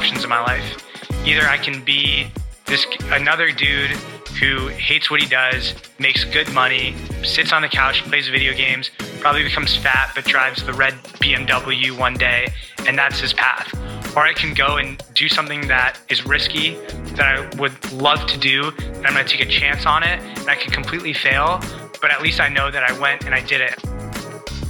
options in my life. Either I can be this another dude who hates what he does, makes good money, sits on the couch, plays video games, probably becomes fat but drives the red BMW one day, and that's his path. Or I can go and do something that is risky that I would love to do, and I'm gonna take a chance on it, and I can completely fail, but at least I know that I went and I did it.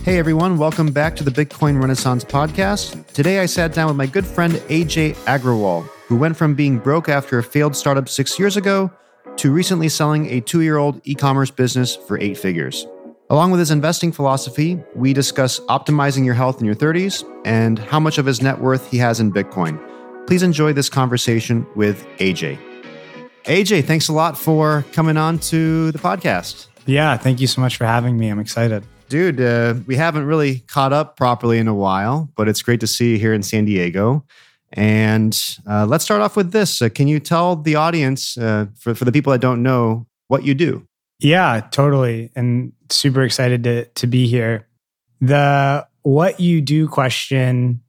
Hey everyone, welcome back to the Bitcoin Renaissance podcast. Today I sat down with my good friend AJ Agrawal, who went from being broke after a failed startup six years ago to recently selling a two year old e commerce business for eight figures. Along with his investing philosophy, we discuss optimizing your health in your 30s and how much of his net worth he has in Bitcoin. Please enjoy this conversation with AJ. AJ, thanks a lot for coming on to the podcast. Yeah, thank you so much for having me. I'm excited dude, uh, we haven't really caught up properly in a while, but it's great to see you here in San Diego. And uh, let's start off with this. Uh, can you tell the audience, uh, for, for the people that don't know, what you do? Yeah, totally. And super excited to, to be here. The what you do question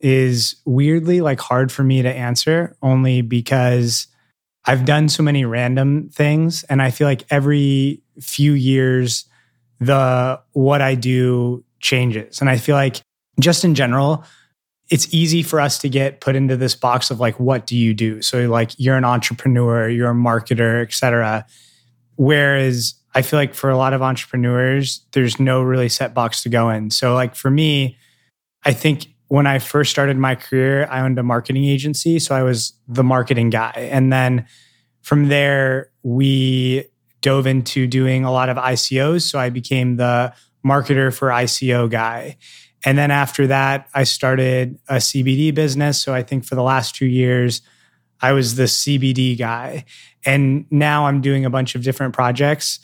is weirdly like hard for me to answer only because I've done so many random things. And I feel like every few years, the what I do changes. And I feel like just in general, it's easy for us to get put into this box of like, what do you do? So like you're an entrepreneur, you're a marketer, etc. Whereas I feel like for a lot of entrepreneurs, there's no really set box to go in. So like for me, I think when I first started my career, I owned a marketing agency. So I was the marketing guy. And then from there, we dove into doing a lot of ICOs. So I became the marketer for ICO guy. And then after that, I started a CBD business. So I think for the last two years, I was the CBD guy. And now I'm doing a bunch of different projects.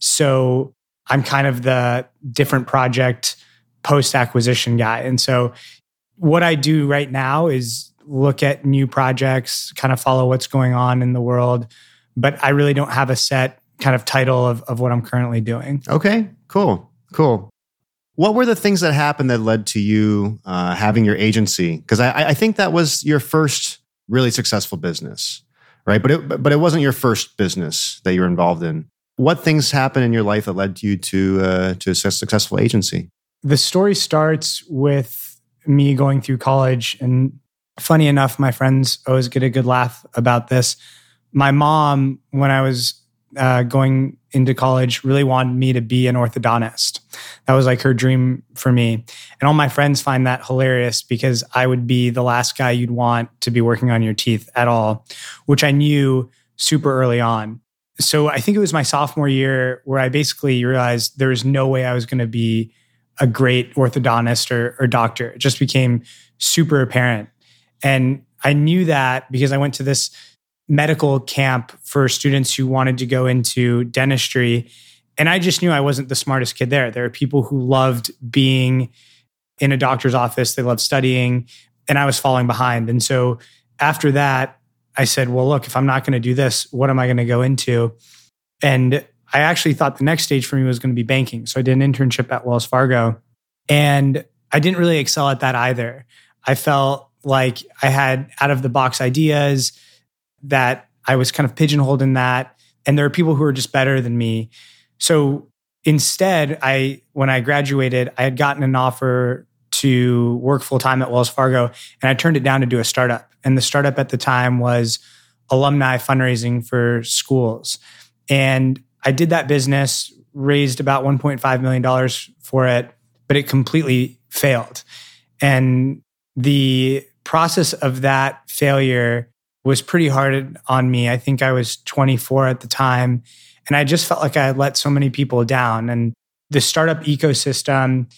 So I'm kind of the different project post acquisition guy. And so what I do right now is look at new projects, kind of follow what's going on in the world. But I really don't have a set kind of title of, of what I'm currently doing. Okay, cool, cool. What were the things that happened that led to you uh, having your agency? Because I, I think that was your first really successful business, right? But it, but it wasn't your first business that you were involved in. What things happened in your life that led you to uh, to a successful agency? The story starts with me going through college, and funny enough, my friends always get a good laugh about this. My mom, when I was uh, going into college really wanted me to be an orthodontist. That was like her dream for me. And all my friends find that hilarious because I would be the last guy you'd want to be working on your teeth at all, which I knew super early on. So I think it was my sophomore year where I basically realized there was no way I was going to be a great orthodontist or, or doctor. It just became super apparent. And I knew that because I went to this medical camp for students who wanted to go into dentistry. And I just knew I wasn't the smartest kid there. There are people who loved being in a doctor's office, they loved studying, and I was falling behind. And so after that, I said, well, look, if I'm not going to do this, what am I going to go into? And I actually thought the next stage for me was going to be banking. So I did an internship at Wells Fargo. And I didn't really excel at that either. I felt like I had out of the box ideas that I was kind of pigeonholed in that. And there are people who are just better than me. So instead, I when I graduated, I had gotten an offer to work full time at Wells Fargo, and I turned it down to do a startup. And the startup at the time was alumni fundraising for schools. And I did that business, raised about $1.5 million for it, but it completely failed. And the process of that failure was pretty hard on me. I think I was 24 at the time. And I just felt like I had let so many people down. And the startup ecosystem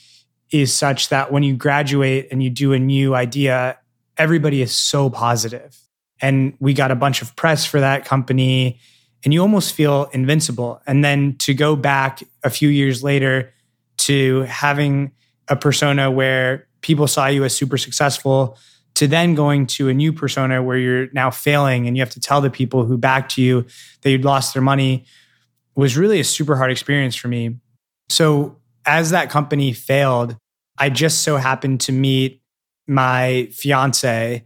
is such that when you graduate and you do a new idea, everybody is so positive. And we got a bunch of press for that company, and you almost feel invincible. And then to go back a few years later to having a persona where people saw you as super successful, to then going to a new persona where you're now failing and you have to tell the people who backed you that you'd lost their money was really a super hard experience for me. So, as that company failed, I just so happened to meet my fiance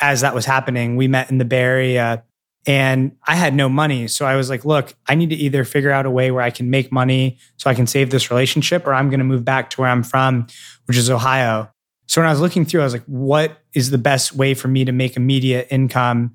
as that was happening. We met in the Bay Area and I had no money. So I was like, look, I need to either figure out a way where I can make money so I can save this relationship or I'm going to move back to where I'm from, which is Ohio. So when I was looking through, I was like, what is the best way for me to make immediate income?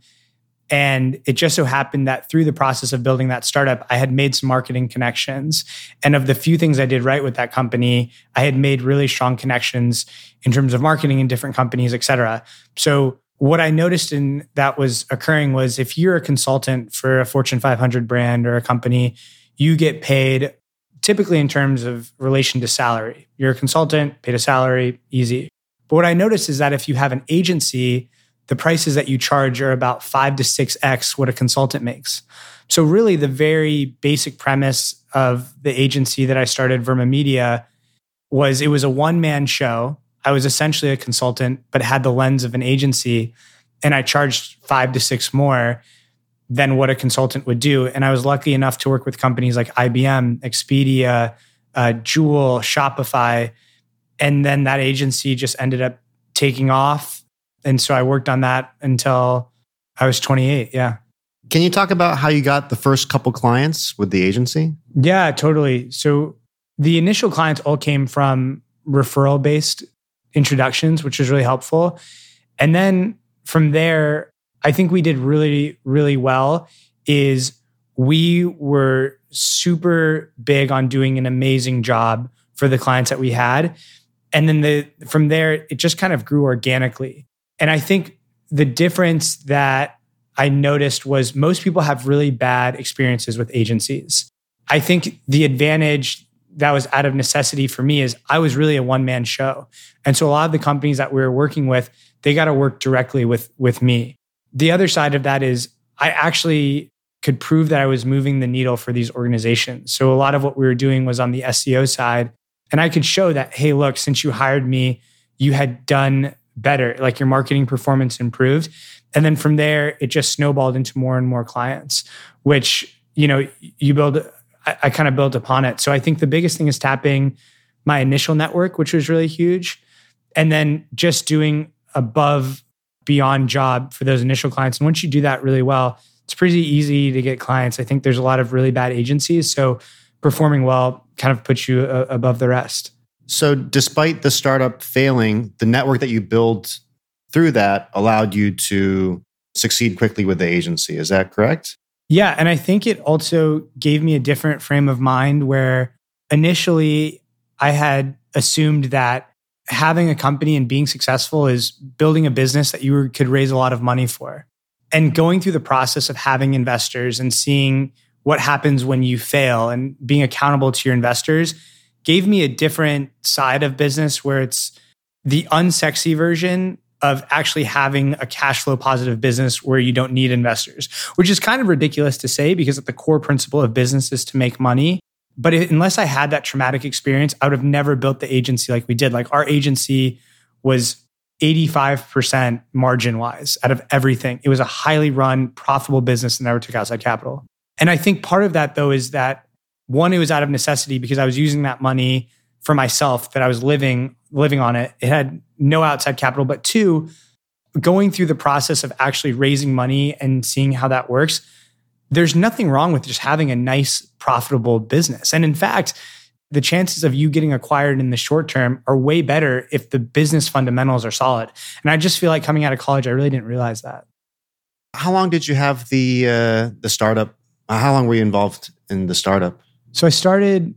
And it just so happened that through the process of building that startup, I had made some marketing connections. And of the few things I did right with that company, I had made really strong connections in terms of marketing in different companies, et cetera. So what I noticed in that was occurring was if you're a consultant for a Fortune 500 brand or a company, you get paid typically in terms of relation to salary. You're a consultant, paid a salary, easy. But what I noticed is that if you have an agency, the prices that you charge are about five to six X what a consultant makes. So, really, the very basic premise of the agency that I started, Verma Media, was it was a one man show. I was essentially a consultant, but had the lens of an agency. And I charged five to six more than what a consultant would do. And I was lucky enough to work with companies like IBM, Expedia, uh, Juul, Shopify. And then that agency just ended up taking off and so I worked on that until I was 28. Yeah. Can you talk about how you got the first couple clients with the agency? Yeah, totally. So the initial clients all came from referral based introductions, which was really helpful. And then from there, I think we did really, really well. Is we were super big on doing an amazing job for the clients that we had. And then the from there, it just kind of grew organically. And I think the difference that I noticed was most people have really bad experiences with agencies. I think the advantage that was out of necessity for me is I was really a one man show. And so a lot of the companies that we were working with, they got to work directly with, with me. The other side of that is I actually could prove that I was moving the needle for these organizations. So a lot of what we were doing was on the SEO side. And I could show that, hey, look, since you hired me, you had done better, like your marketing performance improved. And then from there, it just snowballed into more and more clients, which, you know, you build, I, I kind of built upon it. So I think the biggest thing is tapping my initial network, which was really huge. And then just doing above beyond job for those initial clients. And once you do that really well, it's pretty easy to get clients. I think there's a lot of really bad agencies. So performing well kind of puts you uh, above the rest. So, despite the startup failing, the network that you built through that allowed you to succeed quickly with the agency. Is that correct? Yeah. And I think it also gave me a different frame of mind where initially I had assumed that having a company and being successful is building a business that you could raise a lot of money for. And going through the process of having investors and seeing what happens when you fail and being accountable to your investors gave me a different side of business where it's the unsexy version of actually having a cash flow positive business where you don't need investors, which is kind of ridiculous to say because the core principle of business is to make money. But unless I had that traumatic experience, I would have never built the agency like we did. Like our agency was 85% margin wise out of everything. It was a highly run, profitable business that never took outside capital. And I think part of that, though, is that one, it was out of necessity because I was using that money for myself that I was living living on it. It had no outside capital. But two, going through the process of actually raising money and seeing how that works, there's nothing wrong with just having a nice, profitable business. And in fact, the chances of you getting acquired in the short term are way better if the business fundamentals are solid. And I just feel like coming out of college, I really didn't realize that. How long did you have the uh, the startup? Uh, how long were you involved in the startup? So I started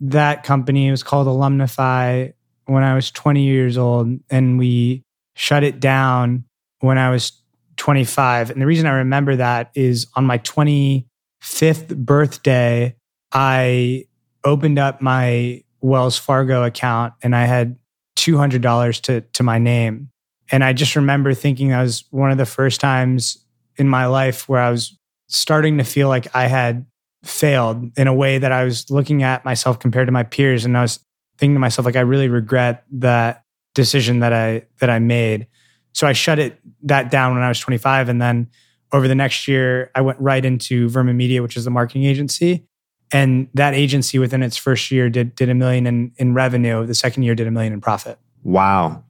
that company. It was called Alumnify when I was 20 years old, and we shut it down when I was 25. And the reason I remember that is on my 25th birthday, I opened up my Wells Fargo account and I had $200 to, to my name. And I just remember thinking that was one of the first times in my life where I was starting to feel like I had failed in a way that I was looking at myself compared to my peers and I was thinking to myself like I really regret that decision that I that I made. So I shut it that down when I was 25 and then over the next year I went right into Verma Media which is the marketing agency and that agency within its first year did did a million in in revenue. The second year did a million in profit. Wow.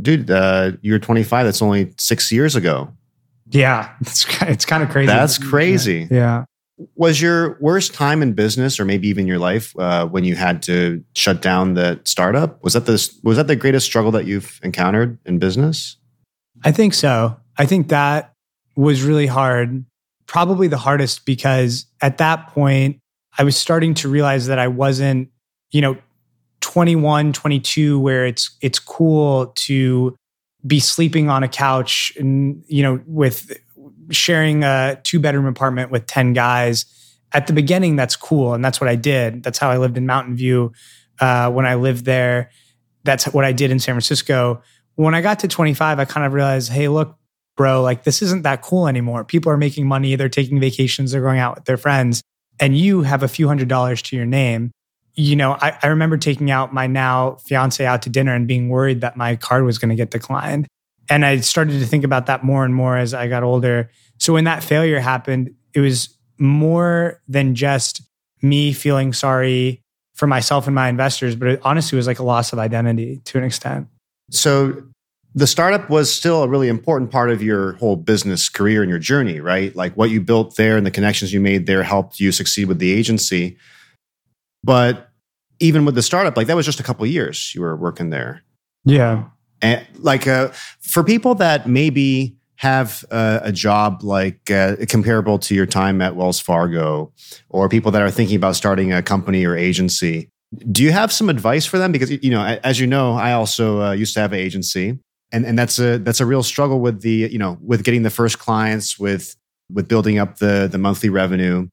dude, uh, you're 25. That's only six years ago. Yeah, it's it's kind of crazy. That's crazy. Yeah. Was your worst time in business, or maybe even your life, uh, when you had to shut down the startup? Was that the was that the greatest struggle that you've encountered in business? I think so. I think that was really hard. Probably the hardest because at that point, I was starting to realize that I wasn't, you know, 21, 22, where it's it's cool to be sleeping on a couch and, you know, with sharing a two bedroom apartment with 10 guys. At the beginning, that's cool. And that's what I did. That's how I lived in Mountain View uh, when I lived there. That's what I did in San Francisco. When I got to 25, I kind of realized, hey, look, bro, like this isn't that cool anymore. People are making money, they're taking vacations, they're going out with their friends, and you have a few hundred dollars to your name. You know, I, I remember taking out my now fiance out to dinner and being worried that my card was going to get declined. And I started to think about that more and more as I got older. So when that failure happened, it was more than just me feeling sorry for myself and my investors, but it honestly was like a loss of identity to an extent. So the startup was still a really important part of your whole business career and your journey, right? Like what you built there and the connections you made there helped you succeed with the agency. But even with the startup, like that was just a couple years you were working there. Yeah. And like uh, for people that maybe have uh, a job like uh, comparable to your time at Wells Fargo, or people that are thinking about starting a company or agency, do you have some advice for them? Because you know, as you know, I also uh, used to have an agency, and and that's a that's a real struggle with the you know with getting the first clients with with building up the the monthly revenue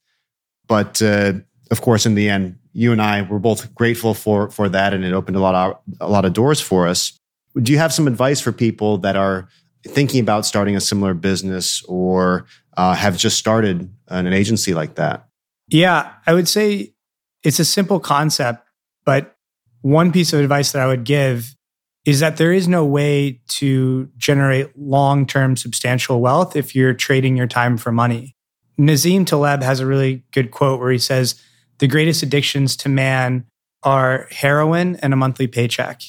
but uh, of course in the end you and I were both grateful for for that and it opened a lot of a lot of doors for us do you have some advice for people that are thinking about starting a similar business or uh, have just started an agency like that yeah i would say it's a simple concept but one piece of advice that i would give is that there is no way to generate long term substantial wealth if you're trading your time for money. Nassim Taleb has a really good quote where he says, The greatest addictions to man are heroin and a monthly paycheck.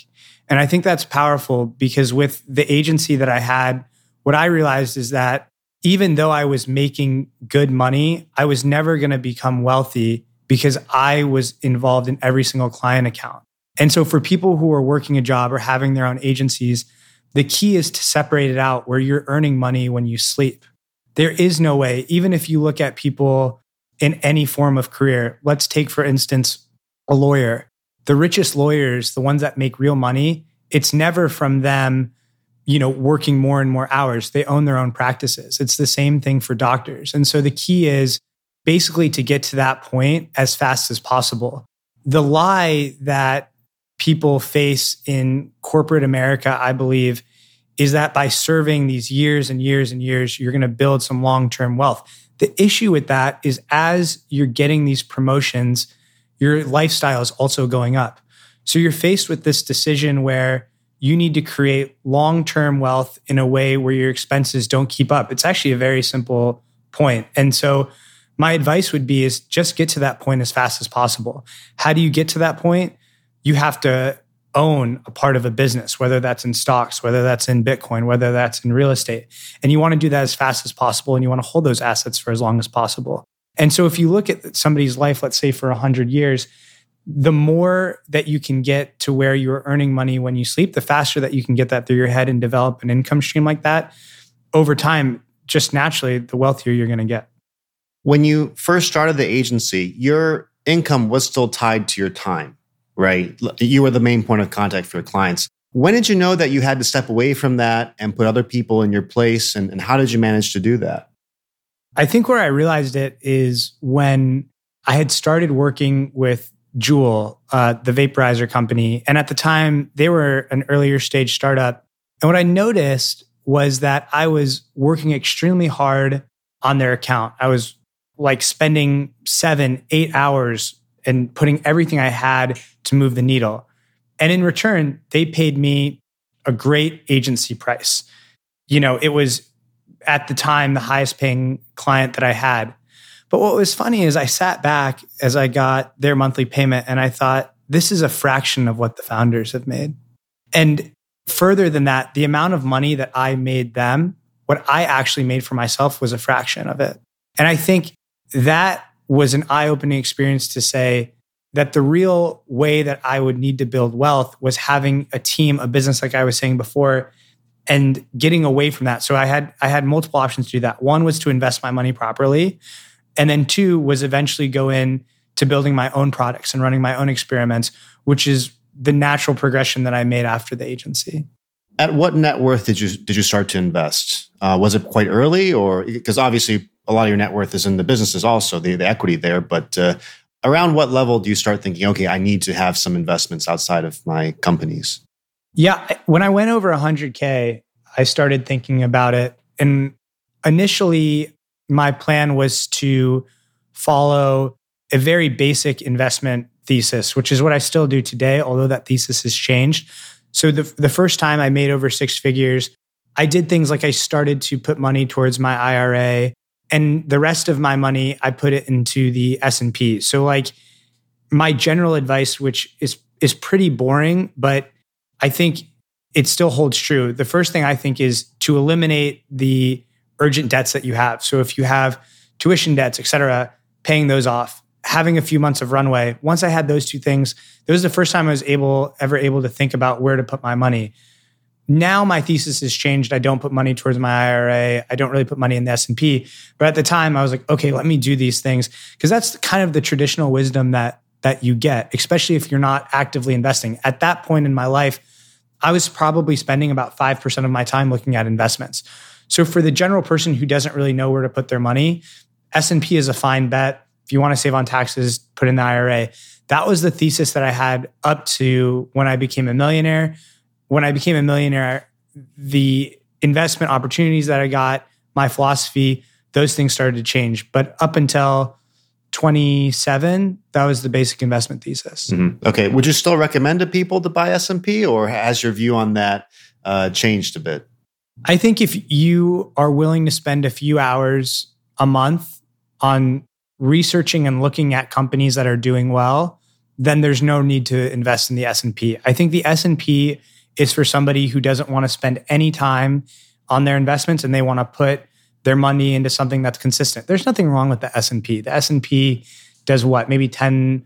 And I think that's powerful because with the agency that I had, what I realized is that even though I was making good money, I was never going to become wealthy because I was involved in every single client account. And so for people who are working a job or having their own agencies, the key is to separate it out where you're earning money when you sleep. There is no way, even if you look at people in any form of career, let's take, for instance, a lawyer. The richest lawyers, the ones that make real money, it's never from them, you know, working more and more hours. They own their own practices. It's the same thing for doctors. And so the key is basically to get to that point as fast as possible. The lie that people face in corporate America, I believe, is that by serving these years and years and years, you're going to build some long term wealth. The issue with that is as you're getting these promotions, your lifestyle is also going up. So you're faced with this decision where you need to create long term wealth in a way where your expenses don't keep up. It's actually a very simple point. And so my advice would be is just get to that point as fast as possible. How do you get to that point? you have to own a part of a business, whether that's in stocks, whether that's in Bitcoin, whether that's in real estate. And you want to do that as fast as possible and you want to hold those assets for as long as possible. And so if you look at somebody's life, let's say for 100 years, the more that you can get to where you're earning money when you sleep, the faster that you can get that through your head and develop an income stream like that. Over time, just naturally, the wealthier you're going to get. When you first started the agency, your income was still tied to your time right? You were the main point of contact for your clients. When did you know that you had to step away from that and put other people in your place? And, and how did you manage to do that? I think where I realized it is when I had started working with Juul, uh, the vaporizer company. And at the time, they were an earlier stage startup. And what I noticed was that I was working extremely hard on their account. I was like spending seven, eight hours and putting everything I had to move the needle. And in return, they paid me a great agency price. You know, it was at the time the highest paying client that I had. But what was funny is I sat back as I got their monthly payment and I thought, this is a fraction of what the founders have made. And further than that, the amount of money that I made them, what I actually made for myself was a fraction of it. And I think that was an eye opening experience to say that the real way that I would need to build wealth was having a team, a business, like I was saying before, and getting away from that. So I had I had multiple options to do that. One was to invest my money properly, and then two was eventually go in to building my own products and running my own experiments, which is the natural progression that I made after the agency. At what net worth did you did you start to invest? Uh, was it quite early, or because obviously a lot of your net worth is in the businesses, also the, the equity there. But uh, around what level do you start thinking, okay, I need to have some investments outside of my companies? Yeah, when I went over 100k, I started thinking about it, and initially my plan was to follow a very basic investment thesis, which is what I still do today, although that thesis has changed. So the the first time I made over six figures, I did things like I started to put money towards my IRA and the rest of my money I put it into the S&P. So like my general advice which is is pretty boring, but I think it still holds true. The first thing I think is to eliminate the urgent debts that you have. So if you have tuition debts, et cetera, paying those off, having a few months of runway. Once I had those two things, it was the first time I was able ever able to think about where to put my money. Now my thesis has changed. I don't put money towards my IRA. I don't really put money in the S&P. But at the time I was like, okay, let me do these things because that's kind of the traditional wisdom that that you get, especially if you're not actively investing. At that point in my life, I was probably spending about 5% of my time looking at investments. So for the general person who doesn't really know where to put their money, S&P is a fine bet. If you want to save on taxes, put in the IRA. That was the thesis that I had up to when I became a millionaire. When I became a millionaire, the investment opportunities that I got, my philosophy, those things started to change. But up until 27, that was the basic investment thesis. Mm-hmm. Okay. Would you still recommend to people to buy S&P or has your view on that uh, changed a bit? I think if you are willing to spend a few hours a month on researching and looking at companies that are doing well, then there's no need to invest in the S&P. I think the S&P is for somebody who doesn't want to spend any time on their investments and they want to put their money into something that's consistent. There's nothing wrong with the S&P. The S&P does what? Maybe 10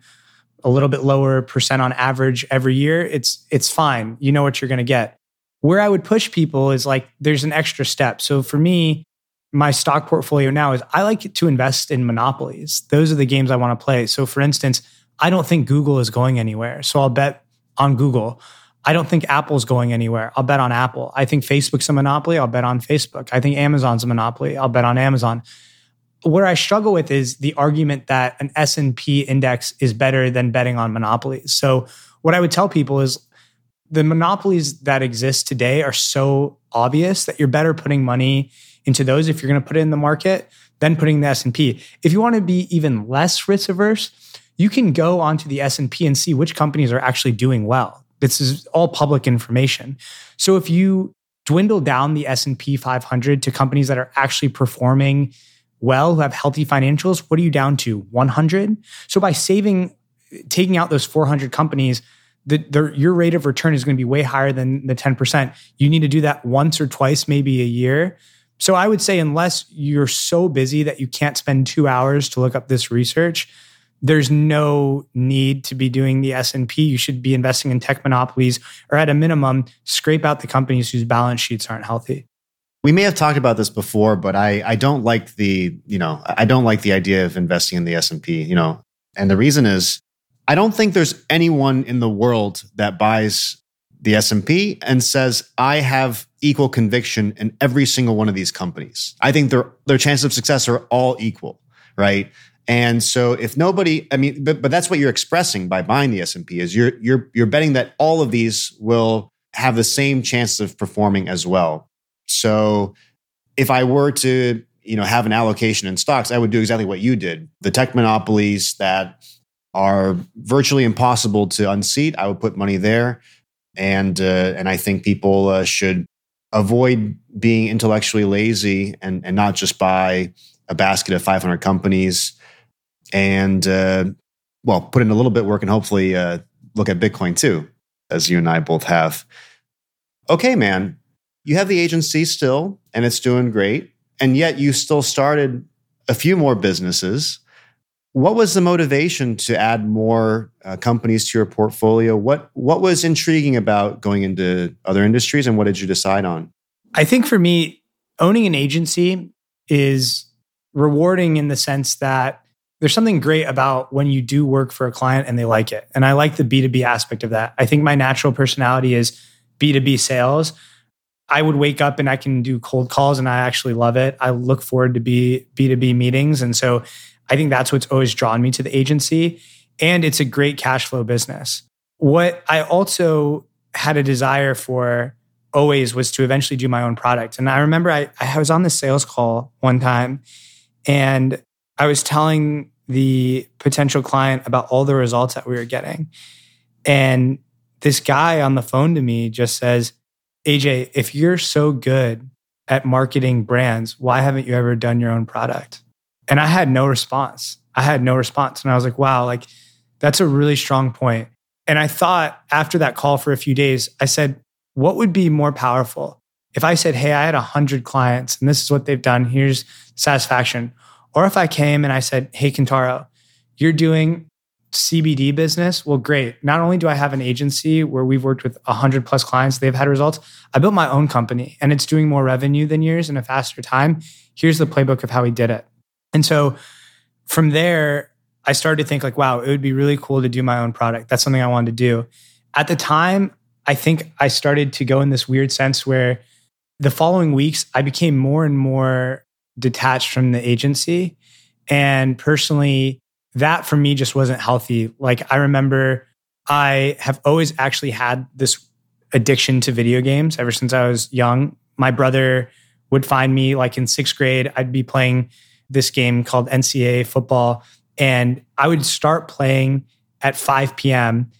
a little bit lower percent on average every year. It's it's fine. You know what you're going to get. Where I would push people is like there's an extra step. So for me, my stock portfolio now is I like to invest in monopolies. Those are the games I want to play. So for instance, I don't think Google is going anywhere. So I'll bet on Google. I don't think Apple's going anywhere. I'll bet on Apple. I think Facebook's a monopoly. I'll bet on Facebook. I think Amazon's a monopoly. I'll bet on Amazon. Where I struggle with is the argument that an S&P index is better than betting on monopolies. So what I would tell people is the monopolies that exist today are so obvious that you're better putting money into those if you're going to put it in the market than putting the S&P. If you want to be even less risk averse, you can go onto the S&P and see which companies are actually doing well. This is all public information. So if you dwindle down the S&P 500 to companies that are actually performing well, who have healthy financials, what are you down to? 100? So by saving taking out those 400 companies, the, the, your rate of return is going to be way higher than the 10%. You need to do that once or twice, maybe a year. So I would say, unless you're so busy that you can't spend two hours to look up this research, there's no need to be doing the S&P. You should be investing in tech monopolies or at a minimum, scrape out the companies whose balance sheets aren't healthy. We may have talked about this before, but I, I don't like the, you know, I don't like the idea of investing in the S&P, you know. And the reason is I don't think there's anyone in the world that buys the S&P and says I have equal conviction in every single one of these companies. I think their their chances of success are all equal, right? And so if nobody, I mean, but, but that's what you're expressing by buying the S&P is you're you're you're betting that all of these will have the same chance of performing as well. So if I were to, you know, have an allocation in stocks, I would do exactly what you did. The tech monopolies that are virtually impossible to unseat. I would put money there, and uh, and I think people uh, should avoid being intellectually lazy and and not just buy a basket of 500 companies, and uh, well, put in a little bit work and hopefully uh, look at Bitcoin too, as you and I both have. okay, man, you have the agency still and it's doing great. And yet you still started a few more businesses. What was the motivation to add more uh, companies to your portfolio? What what was intriguing about going into other industries, and what did you decide on? I think for me, owning an agency is rewarding in the sense that there's something great about when you do work for a client and they like it, and I like the B two B aspect of that. I think my natural personality is B two B sales. I would wake up and I can do cold calls, and I actually love it. I look forward to be B two B meetings, and so I think that's what's always drawn me to the agency. And it's a great cash flow business. What I also had a desire for always was to eventually do my own product. And I remember I, I was on the sales call one time and I was telling the potential client about all the results that we were getting. And this guy on the phone to me just says, AJ, if you're so good at marketing brands, why haven't you ever done your own product? And I had no response. I had no response. And I was like, wow, like that's a really strong point. And I thought after that call for a few days, I said, what would be more powerful? If I said, hey, I had 100 clients and this is what they've done, here's satisfaction. Or if I came and I said, hey, Kentaro, you're doing CBD business. Well, great. Not only do I have an agency where we've worked with 100 plus clients, they've had results. I built my own company and it's doing more revenue than yours in a faster time. Here's the playbook of how we did it. And so from there, I started to think like, wow, it would be really cool to do my own product. That's something I wanted to do. At the time, I think I started to go in this weird sense where the following weeks, I became more and more detached from the agency. And personally, that for me just wasn't healthy. Like, I remember I have always actually had this addiction to video games ever since I was young. My brother would find me like in sixth grade, I'd be playing this game called NCAA football. And I would start playing at 5 p.m.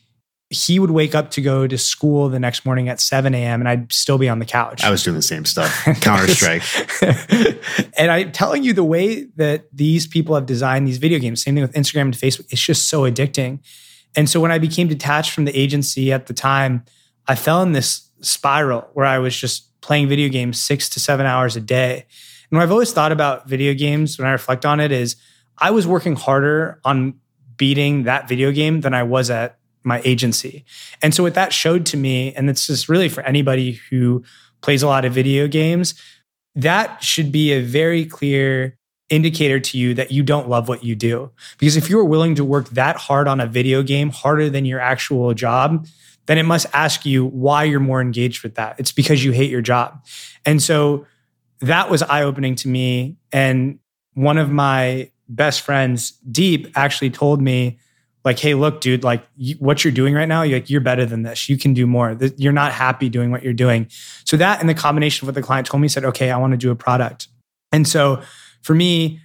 He would wake up to go to school the next morning at 7 a.m. and I'd still be on the couch. I was doing the same stuff, Counter Strike. and I'm telling you, the way that these people have designed these video games, same thing with Instagram and Facebook, it's just so addicting. And so when I became detached from the agency at the time, I fell in this spiral where I was just playing video games six to seven hours a day. And what I've always thought about video games when I reflect on it is I was working harder on beating that video game than I was at my agency. And so what that showed to me, and it's just really for anybody who plays a lot of video games, that should be a very clear indicator to you that you don't love what you do. Because if you're willing to work that hard on a video game, harder than your actual job, then it must ask you why you're more engaged with that. It's because you hate your job. And so that was eye opening to me. And one of my best friends, Deep, actually told me, like, hey, look, dude, like you, what you're doing right now, you're, like, you're better than this. You can do more. You're not happy doing what you're doing. So that and the combination of what the client told me said, okay, I want to do a product. And so for me,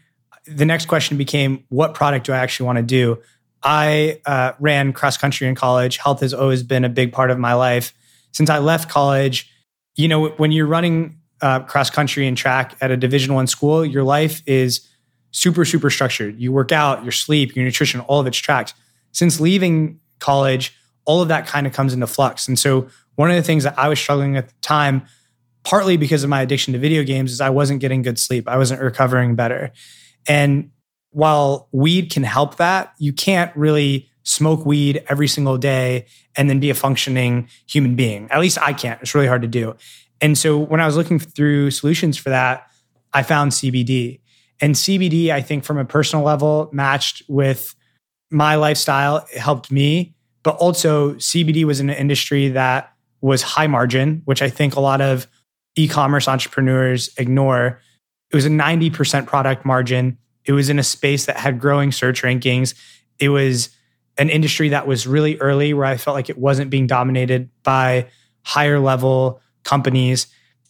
the next question became, what product do I actually want to do? I uh, ran cross country in college. Health has always been a big part of my life. Since I left college, you know, when you're running uh, cross country and track at a division one school your life is super super structured you work out your sleep your nutrition all of it's tracked since leaving college all of that kind of comes into flux. And so one of the things that i was struggling at the time partly because of my addiction to video games is i wasn't getting good sleep. I wasn't recovering better. And while weed can help that you can't really smoke weed every single day and then be a functioning human being. At least i can't. It's really hard to do. And so when I was looking through solutions for that, I found CBD. And CBD, I think from a personal level, matched with my lifestyle, helped me. But also, CBD was an industry that was high margin, which I think a lot of e commerce entrepreneurs ignore. It was a 90% product margin. It was in a space that had growing search rankings. It was an industry that was really early where I felt like it wasn't being dominated by higher level companies.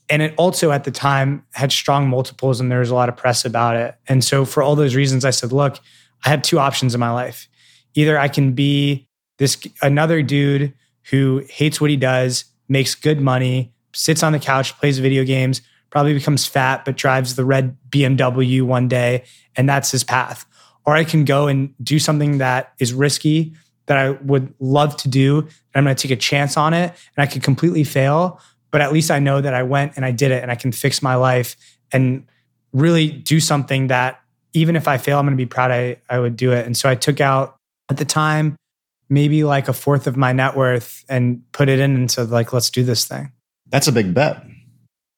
And it also at the time had strong multiples and there was a lot of press about it. And so for all those reasons, I said, look, I have two options in my life. Either I can be this another dude who hates what he does, makes good money, sits on the couch, plays video games, probably becomes fat, but drives the red BMW one day, and that's his path. Or I can go and do something that is risky that I would love to do. And I'm going to take a chance on it and I could completely fail, but at least I know that I went and I did it and I can fix my life and really do something that even if I fail, I'm going to be proud I, I would do it. And so I took out at the time, maybe like a fourth of my net worth and put it in and said like, let's do this thing. That's a big bet.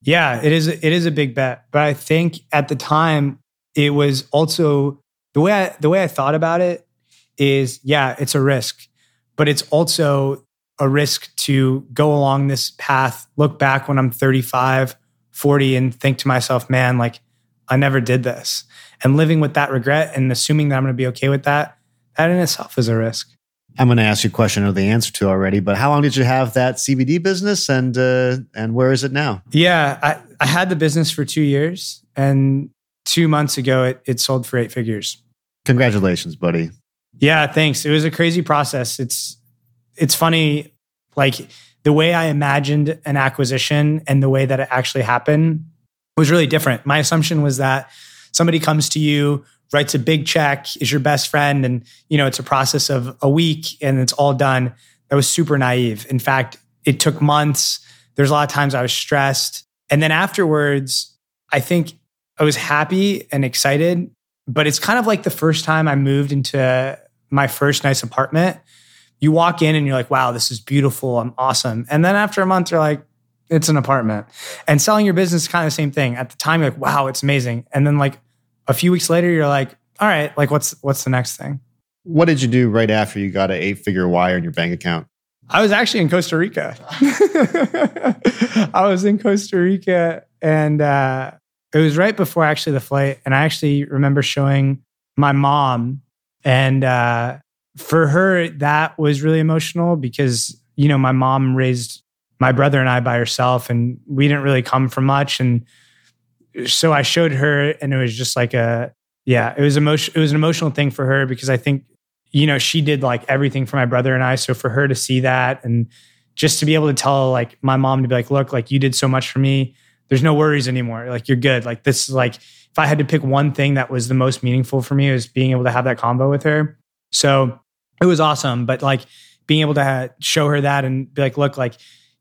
Yeah, it is. It is a big bet, but I think at the time it was also the way I, the way I thought about it is, yeah, it's a risk, but it's also a risk to go along this path, look back when I'm 35, 40, and think to myself, man, like I never did this. And living with that regret and assuming that I'm going to be okay with that, that in itself is a risk. I'm going to ask you a question know the answer to already, but how long did you have that CBD business and uh, and where is it now? Yeah, I, I had the business for two years and two months ago it, it sold for eight figures. Congratulations, buddy. Yeah, thanks. It was a crazy process. It's it's funny, like the way I imagined an acquisition and the way that it actually happened was really different. My assumption was that somebody comes to you, writes a big check, is your best friend, and you know it's a process of a week and it's all done. That was super naive. In fact, it took months. There's a lot of times I was stressed. And then afterwards, I think I was happy and excited, but it's kind of like the first time I moved into my first nice apartment you walk in and you're like, wow, this is beautiful. I'm awesome. And then after a month, you're like, it's an apartment. And selling your business is kind of the same thing. At the time, you're like, wow, it's amazing. And then like a few weeks later, you're like, all right, like what's what's the next thing? What did you do right after you got an eight figure wire in your bank account? I was actually in Costa Rica. I was in Costa Rica and uh, it was right before actually the flight. And I actually remember showing my mom and uh, for her, that was really emotional because, you know, my mom raised my brother and I by herself and we didn't really come from much. And so I showed her and it was just like a, yeah, it was emotion. It was an emotional thing for her because I think, you know, she did like everything for my brother and I. So for her to see that and just to be able to tell like my mom to be like, look, like you did so much for me. There's no worries anymore. Like you're good. Like this is like, if I had to pick one thing that was the most meaningful for me was being able to have that combo with her. So it was awesome. But like being able to ha- show her that and be like, look, like,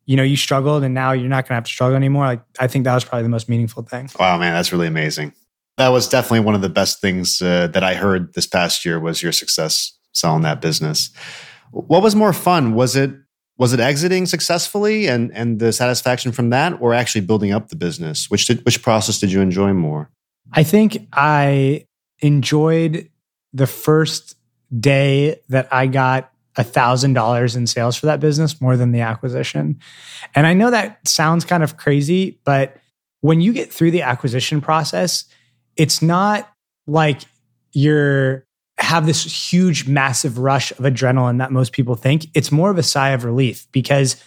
you know, you struggled and now you're not going to have to struggle anymore. Like, I think that was probably the most meaningful thing. Wow, man, that's really amazing. That was definitely one of the best things uh, that I heard this past year was your success selling that business. What was more fun? Was it was it exiting successfully and and the satisfaction from that, or actually building up the business? Which did which process did you enjoy more? I think I enjoyed the first day that I got $1,000 in sales for that business more than the acquisition. And I know that sounds kind of crazy, but when you get through the acquisition process, it's not like you're have this huge massive rush of adrenaline that most people think. It's more of a sigh of relief because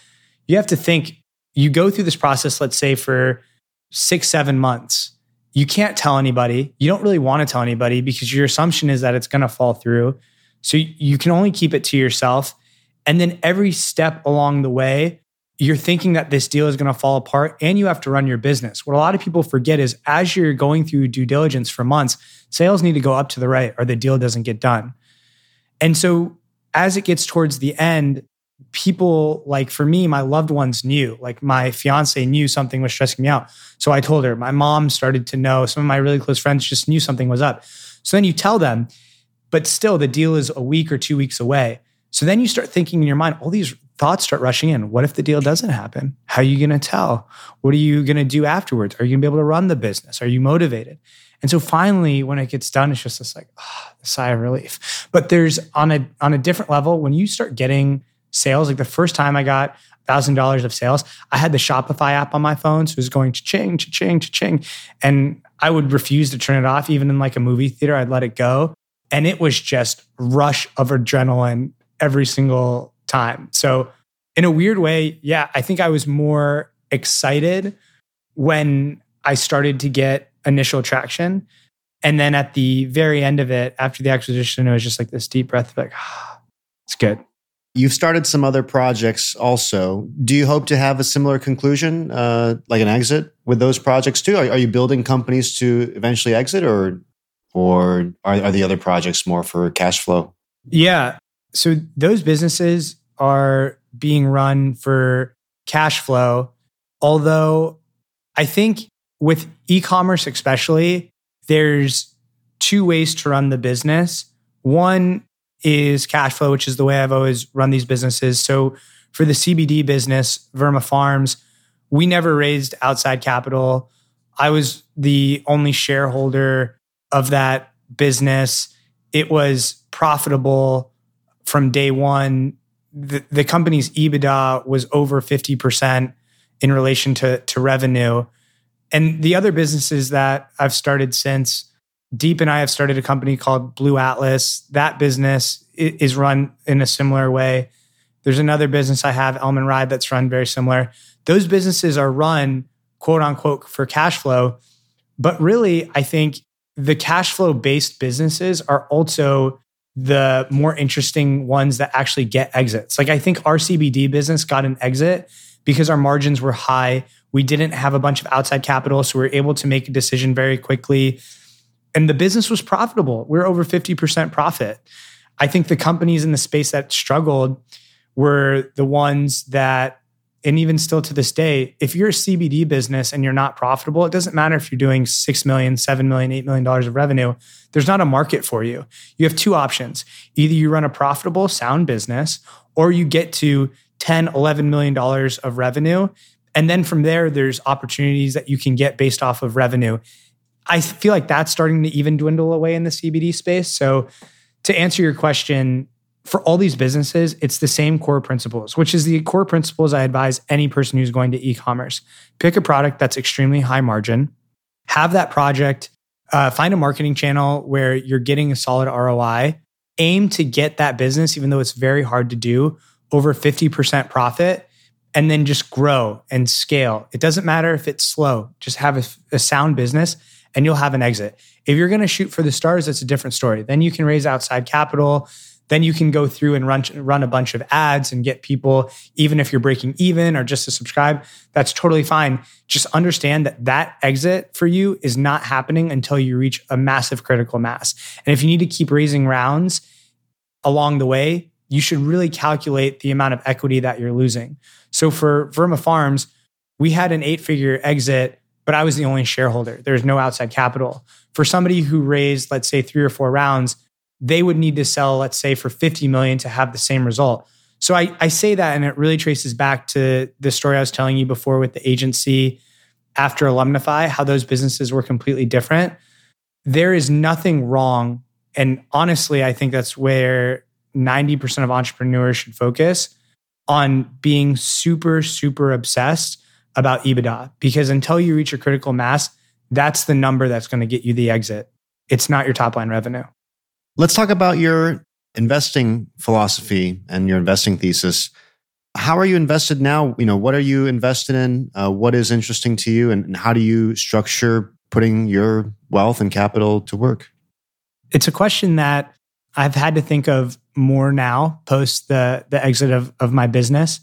you have to think you go through this process let's say for 6 7 months. You can't tell anybody. You don't really want to tell anybody because your assumption is that it's going to fall through. So you can only keep it to yourself. And then every step along the way, you're thinking that this deal is going to fall apart and you have to run your business. What a lot of people forget is as you're going through due diligence for months, sales need to go up to the right or the deal doesn't get done. And so as it gets towards the end, people like for me, my loved ones knew, like my fiance knew something was stressing me out. So I told her, my mom started to know, some of my really close friends just knew something was up. So then you tell them, but still, the deal is a week or two weeks away. So then you start thinking in your mind, all these thoughts start rushing in. What if the deal doesn't happen? How are you going to tell? What are you going to do afterwards? Are you going to be able to run the business? Are you motivated? And so finally, when it gets done, it's just this like oh, sigh of relief. But there's on a on a different level when you start getting sales. Like the first time I got thousand dollars of sales, I had the Shopify app on my phone, so it was going to ching, to ching, to ching, and I would refuse to turn it off. Even in like a movie theater, I'd let it go and it was just rush of adrenaline every single time. So in a weird way, yeah, I think I was more excited when I started to get initial traction. And then at the very end of it, after the acquisition, it was just like this deep breath like, ah, it's good. You've started some other projects also. Do you hope to have a similar conclusion, uh, like an exit with those projects too? Are, are you building companies to eventually exit or or are, are the other projects more for cash flow? Yeah. So those businesses are being run for cash flow. Although I think with e commerce, especially, there's two ways to run the business. One is cash flow, which is the way I've always run these businesses. So for the CBD business, Verma Farms, we never raised outside capital. I was the only shareholder of that business. It was profitable from day one. The, the company's EBITDA was over 50% in relation to, to revenue. And the other businesses that I've started since, Deep and I have started a company called Blue Atlas. That business is run in a similar way. There's another business I have, Elman Ride, that's run very similar. Those businesses are run quote unquote for cash flow. But really, I think the cash flow based businesses are also the more interesting ones that actually get exits. Like I think our CBD business got an exit because our margins were high. We didn't have a bunch of outside capital, so we were able to make a decision very quickly. And the business was profitable. We we're over 50% profit. I think the companies in the space that struggled were the ones that, and even still to this day, if you're a CBD business and you're not profitable, it doesn't matter if you're doing $6 million, $7 million, $8 million of revenue, there's not a market for you. You have two options. Either you run a profitable, sound business, or you get to 10, 11 million dollars of revenue. And then from there, there's opportunities that you can get based off of revenue. I feel like that's starting to even dwindle away in the CBD space. So to answer your question, for all these businesses, it's the same core principles, which is the core principles I advise any person who's going to e commerce. Pick a product that's extremely high margin, have that project, uh, find a marketing channel where you're getting a solid ROI, aim to get that business, even though it's very hard to do, over 50% profit, and then just grow and scale. It doesn't matter if it's slow, just have a, a sound business and you'll have an exit. If you're going to shoot for the stars, that's a different story. Then you can raise outside capital. Then you can go through and run, run a bunch of ads and get people, even if you're breaking even or just to subscribe, that's totally fine. Just understand that that exit for you is not happening until you reach a massive critical mass. And if you need to keep raising rounds along the way, you should really calculate the amount of equity that you're losing. So for Verma Farms, we had an eight figure exit but I was the only shareholder. There's no outside capital. For somebody who raised, let's say, three or four rounds, they would need to sell, let's say, for 50 million to have the same result. So I, I say that, and it really traces back to the story I was telling you before with the agency after Alumnify, how those businesses were completely different. There is nothing wrong. And honestly, I think that's where 90% of entrepreneurs should focus on being super, super obsessed about EBITDA because until you reach your critical mass, that's the number that's going to get you the exit. It's not your top line revenue. Let's talk about your investing philosophy and your investing thesis. How are you invested now? You know, what are you invested in? Uh, what is interesting to you, and, and how do you structure putting your wealth and capital to work? It's a question that I've had to think of more now post the the exit of of my business.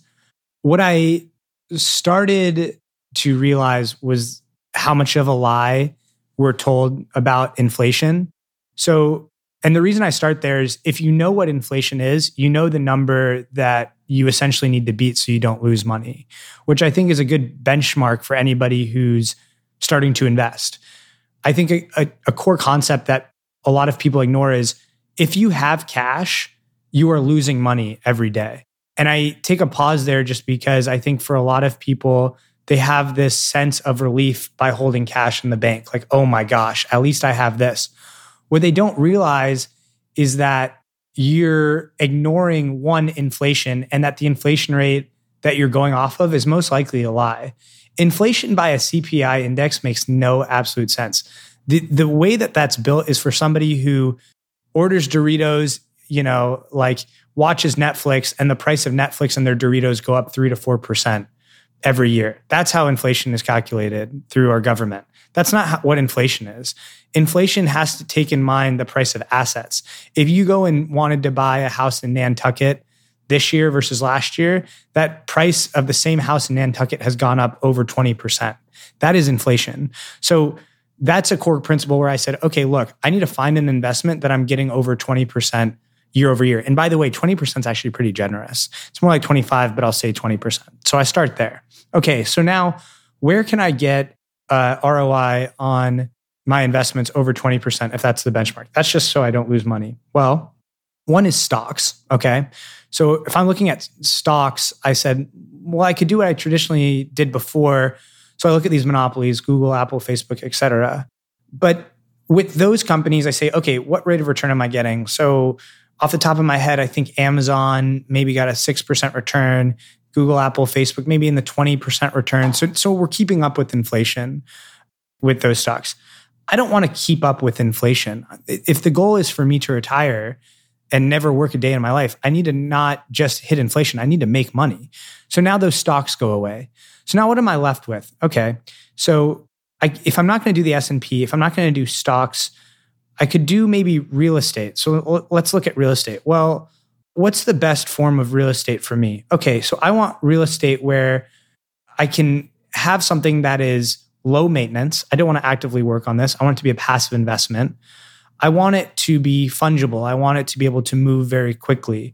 What I started to realize was how much of a lie we're told about inflation. So, and the reason I start there is if you know what inflation is, you know the number that you essentially need to beat so you don't lose money, which I think is a good benchmark for anybody who's starting to invest. I think a, a, a core concept that a lot of people ignore is if you have cash, you are losing money every day. And I take a pause there just because I think for a lot of people, they have this sense of relief by holding cash in the bank. Like, oh my gosh, at least I have this. What they don't realize is that you're ignoring one inflation and that the inflation rate that you're going off of is most likely a lie. Inflation by a CPI index makes no absolute sense. The, the way that that's built is for somebody who orders Doritos, you know, like watches Netflix and the price of Netflix and their Doritos go up three to 4% every year. That's how inflation is calculated through our government. That's not what inflation is. Inflation has to take in mind the price of assets. If you go and wanted to buy a house in Nantucket this year versus last year, that price of the same house in Nantucket has gone up over 20%. That is inflation. So that's a core principle where I said, okay, look, I need to find an investment that I'm getting over 20% year over year. And by the way, 20% is actually pretty generous. It's more like 25, but I'll say 20%. So I start there. Okay, so now where can I get uh, ROI on my investments over 20% if that's the benchmark? That's just so I don't lose money. Well, one is stocks. Okay. So if I'm looking at stocks, I said, well, I could do what I traditionally did before. So I look at these monopolies, Google, Apple, Facebook, et cetera. But with those companies, I say, okay, what rate of return am I getting? So off the top of my head, I think Amazon maybe got a 6% return, Google, Apple, Facebook, maybe in the 20% return. So, so we're keeping up with inflation with those stocks. I don't want to keep up with inflation. If the goal is for me to retire and never work a day in my life, I need to not just hit inflation. I need to make money. So now those stocks go away. So now what am I left with? Okay. So I, if I'm not going to do the S&P, if I'm not going to do stocks, I could do maybe real estate. So let's look at real estate. Well, what's the best form of real estate for me? Okay, so I want real estate where I can have something that is low maintenance. I don't want to actively work on this. I want it to be a passive investment. I want it to be fungible. I want it to be able to move very quickly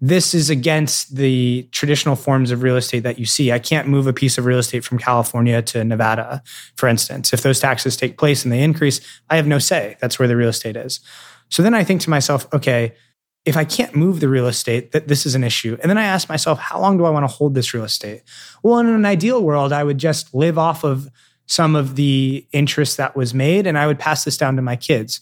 this is against the traditional forms of real estate that you see. I can't move a piece of real estate from California to Nevada, for instance. If those taxes take place and they increase, I have no say. That's where the real estate is. So then I think to myself, okay, if I can't move the real estate, that this is an issue. And then I ask myself, how long do I want to hold this real estate? Well, in an ideal world, I would just live off of some of the interest that was made and I would pass this down to my kids.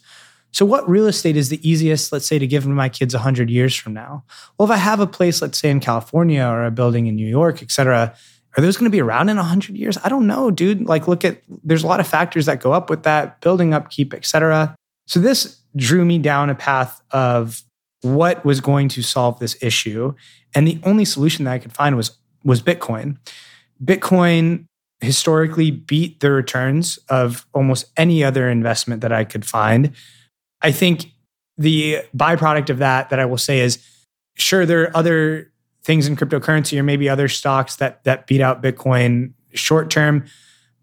So, what real estate is the easiest, let's say, to give to my kids 100 years from now? Well, if I have a place, let's say in California or a building in New York, et cetera, are those going to be around in 100 years? I don't know, dude. Like, look at, there's a lot of factors that go up with that, building upkeep, et cetera. So, this drew me down a path of what was going to solve this issue. And the only solution that I could find was, was Bitcoin. Bitcoin historically beat the returns of almost any other investment that I could find. I think the byproduct of that that I will say is sure there are other things in cryptocurrency or maybe other stocks that that beat out Bitcoin short term,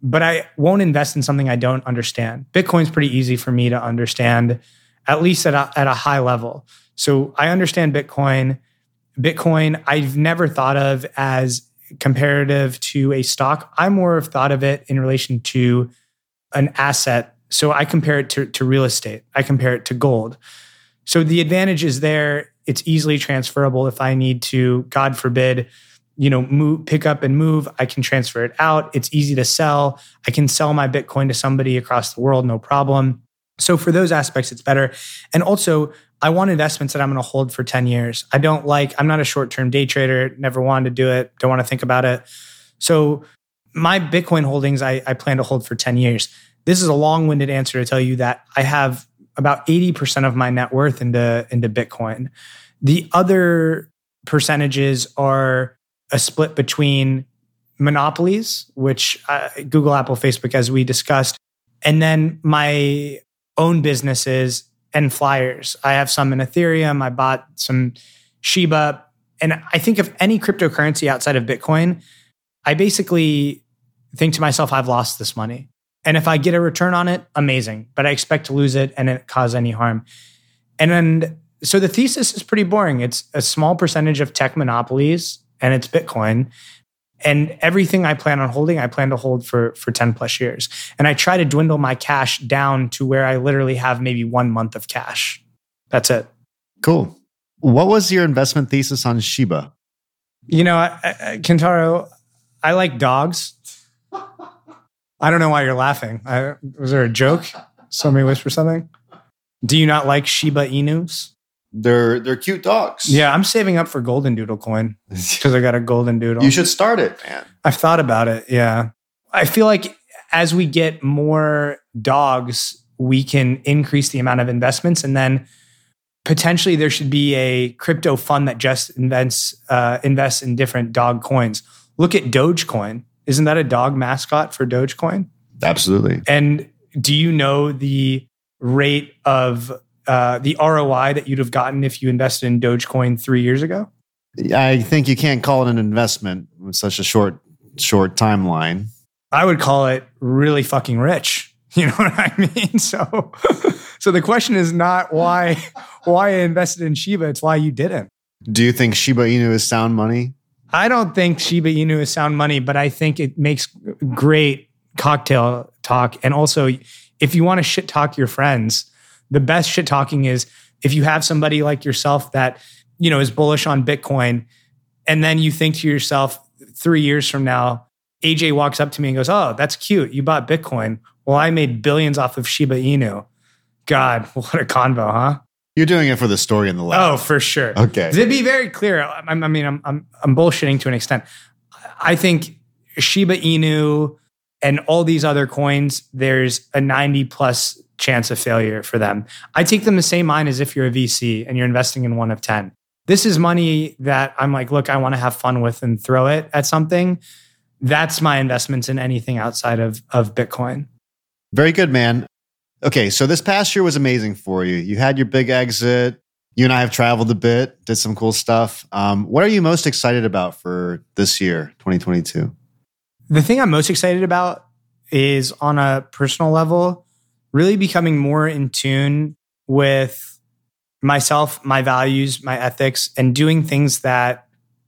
but I won't invest in something I don't understand. Bitcoin's pretty easy for me to understand, at least at a, at a high level. So I understand Bitcoin. Bitcoin, I've never thought of as comparative to a stock. I more have thought of it in relation to an asset so I compare it to, to real estate. I compare it to gold. So the advantage is there. It's easily transferable. If I need to, God forbid, you know, move, pick up and move, I can transfer it out. It's easy to sell. I can sell my Bitcoin to somebody across the world, no problem. So for those aspects, it's better. And also, I want investments that I'm going to hold for 10 years. I don't like, I'm not a short term day trader, never wanted to do it, don't want to think about it. So my Bitcoin holdings, I, I plan to hold for 10 years. This is a long-winded answer to tell you that I have about 80% of my net worth into into Bitcoin. The other percentages are a split between monopolies, which uh, Google, Apple, Facebook, as we discussed, and then my own businesses and flyers. I have some in Ethereum. I bought some Shiba. And I think of any cryptocurrency outside of Bitcoin, I basically think to myself, I've lost this money. And if I get a return on it, amazing. But I expect to lose it and it cause any harm. And then, so the thesis is pretty boring. It's a small percentage of tech monopolies and it's Bitcoin. And everything I plan on holding, I plan to hold for, for 10 plus years. And I try to dwindle my cash down to where I literally have maybe one month of cash. That's it. Cool. What was your investment thesis on Shiba? You know, I, I, Kentaro, I like dogs. I don't know why you're laughing. I, was there a joke? Somebody whisper something? Do you not like Shiba Inus? They're they're cute dogs. Yeah, I'm saving up for Golden Doodle coin because I got a Golden Doodle. You should start it, man. I've thought about it. Yeah, I feel like as we get more dogs, we can increase the amount of investments, and then potentially there should be a crypto fund that just invests uh, invests in different dog coins. Look at Dogecoin. Isn't that a dog mascot for Dogecoin? Absolutely. And do you know the rate of uh, the ROI that you'd have gotten if you invested in Dogecoin three years ago? I think you can't call it an investment with such a short short timeline. I would call it really fucking rich. You know what I mean? So, So the question is not why why I invested in Shiba, it's why you didn't. Do you think Shiba Inu is sound money? I don't think Shiba Inu is sound money, but I think it makes great cocktail talk. And also, if you want to shit talk your friends, the best shit talking is if you have somebody like yourself that you know is bullish on Bitcoin, and then you think to yourself three years from now, AJ walks up to me and goes, "Oh, that's cute. You bought Bitcoin. Well, I made billions off of Shiba Inu. God, what a convo, huh?" You're doing it for the story and the laugh. Oh, for sure. Okay. To be very clear, I, I mean, I'm, I'm, I'm bullshitting to an extent. I think Shiba Inu and all these other coins, there's a 90 plus chance of failure for them. I take them the same mind as if you're a VC and you're investing in one of 10. This is money that I'm like, look, I want to have fun with and throw it at something. That's my investments in anything outside of, of Bitcoin. Very good, man. Okay, so this past year was amazing for you. You had your big exit. You and I have traveled a bit, did some cool stuff. Um, what are you most excited about for this year, 2022? The thing I'm most excited about is on a personal level, really becoming more in tune with myself, my values, my ethics, and doing things that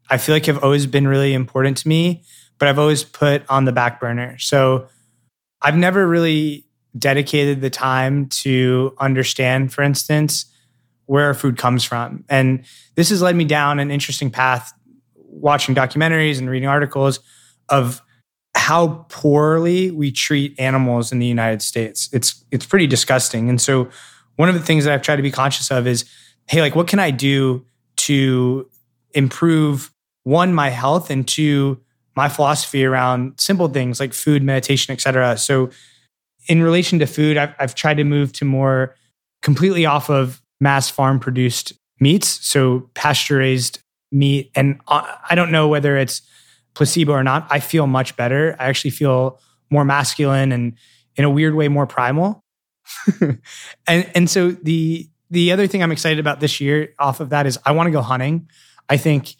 I feel like have always been really important to me, but I've always put on the back burner. So I've never really dedicated the time to understand, for instance, where food comes from. And this has led me down an interesting path watching documentaries and reading articles of how poorly we treat animals in the United States. It's it's pretty disgusting. And so one of the things that I've tried to be conscious of is hey, like what can I do to improve one my health and two my philosophy around simple things like food, meditation, etc. So in relation to food, I've, I've tried to move to more completely off of mass farm produced meats, so pasture raised meat. And I don't know whether it's placebo or not. I feel much better. I actually feel more masculine and in a weird way more primal. and and so the the other thing I'm excited about this year off of that is I want to go hunting. I think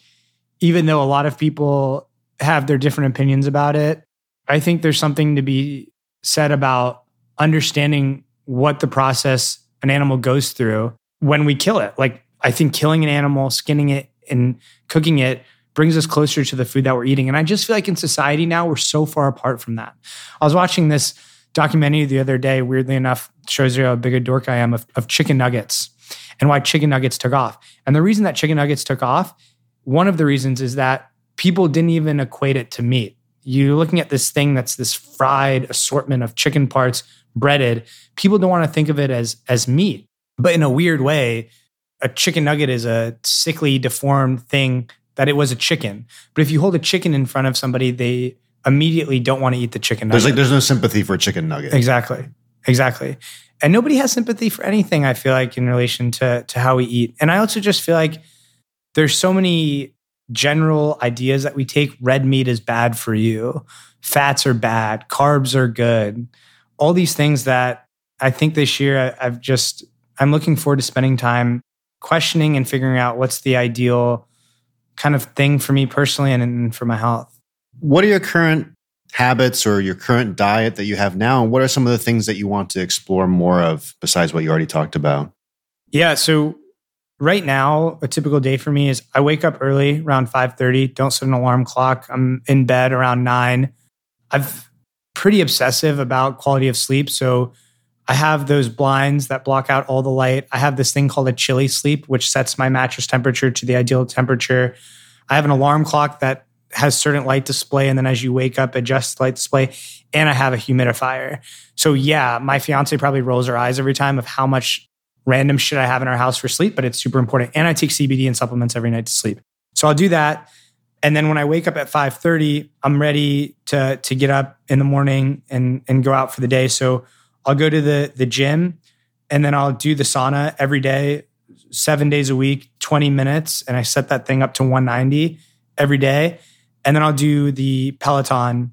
even though a lot of people have their different opinions about it, I think there's something to be said about understanding what the process an animal goes through when we kill it. Like, I think killing an animal, skinning it, and cooking it brings us closer to the food that we're eating. And I just feel like in society now, we're so far apart from that. I was watching this documentary the other day, weirdly enough, shows you how big a dork I am of, of chicken nuggets and why chicken nuggets took off. And the reason that chicken nuggets took off, one of the reasons is that people didn't even equate it to meat you're looking at this thing that's this fried assortment of chicken parts breaded people don't want to think of it as as meat but in a weird way a chicken nugget is a sickly deformed thing that it was a chicken but if you hold a chicken in front of somebody they immediately don't want to eat the chicken nugget. There's like there's no sympathy for a chicken nugget. Exactly. Exactly. And nobody has sympathy for anything, I feel like, in relation to to how we eat. And I also just feel like there's so many general ideas that we take red meat is bad for you, fats are bad, carbs are good. All these things that I think this year I've just, I'm looking forward to spending time questioning and figuring out what's the ideal kind of thing for me personally and for my health. What are your current habits or your current diet that you have now? And what are some of the things that you want to explore more of besides what you already talked about? Yeah. So right now a typical day for me is i wake up early around 5.30 don't set an alarm clock i'm in bed around 9 i'm pretty obsessive about quality of sleep so i have those blinds that block out all the light i have this thing called a chilly sleep which sets my mattress temperature to the ideal temperature i have an alarm clock that has certain light display and then as you wake up adjusts the light display and i have a humidifier so yeah my fiance probably rolls her eyes every time of how much random shit I have in our house for sleep, but it's super important. And I take CBD and supplements every night to sleep. So I'll do that. And then when I wake up at 5:30, I'm ready to to get up in the morning and and go out for the day. So I'll go to the the gym and then I'll do the sauna every day, 7 days a week, 20 minutes and I set that thing up to 190 every day. And then I'll do the Peloton.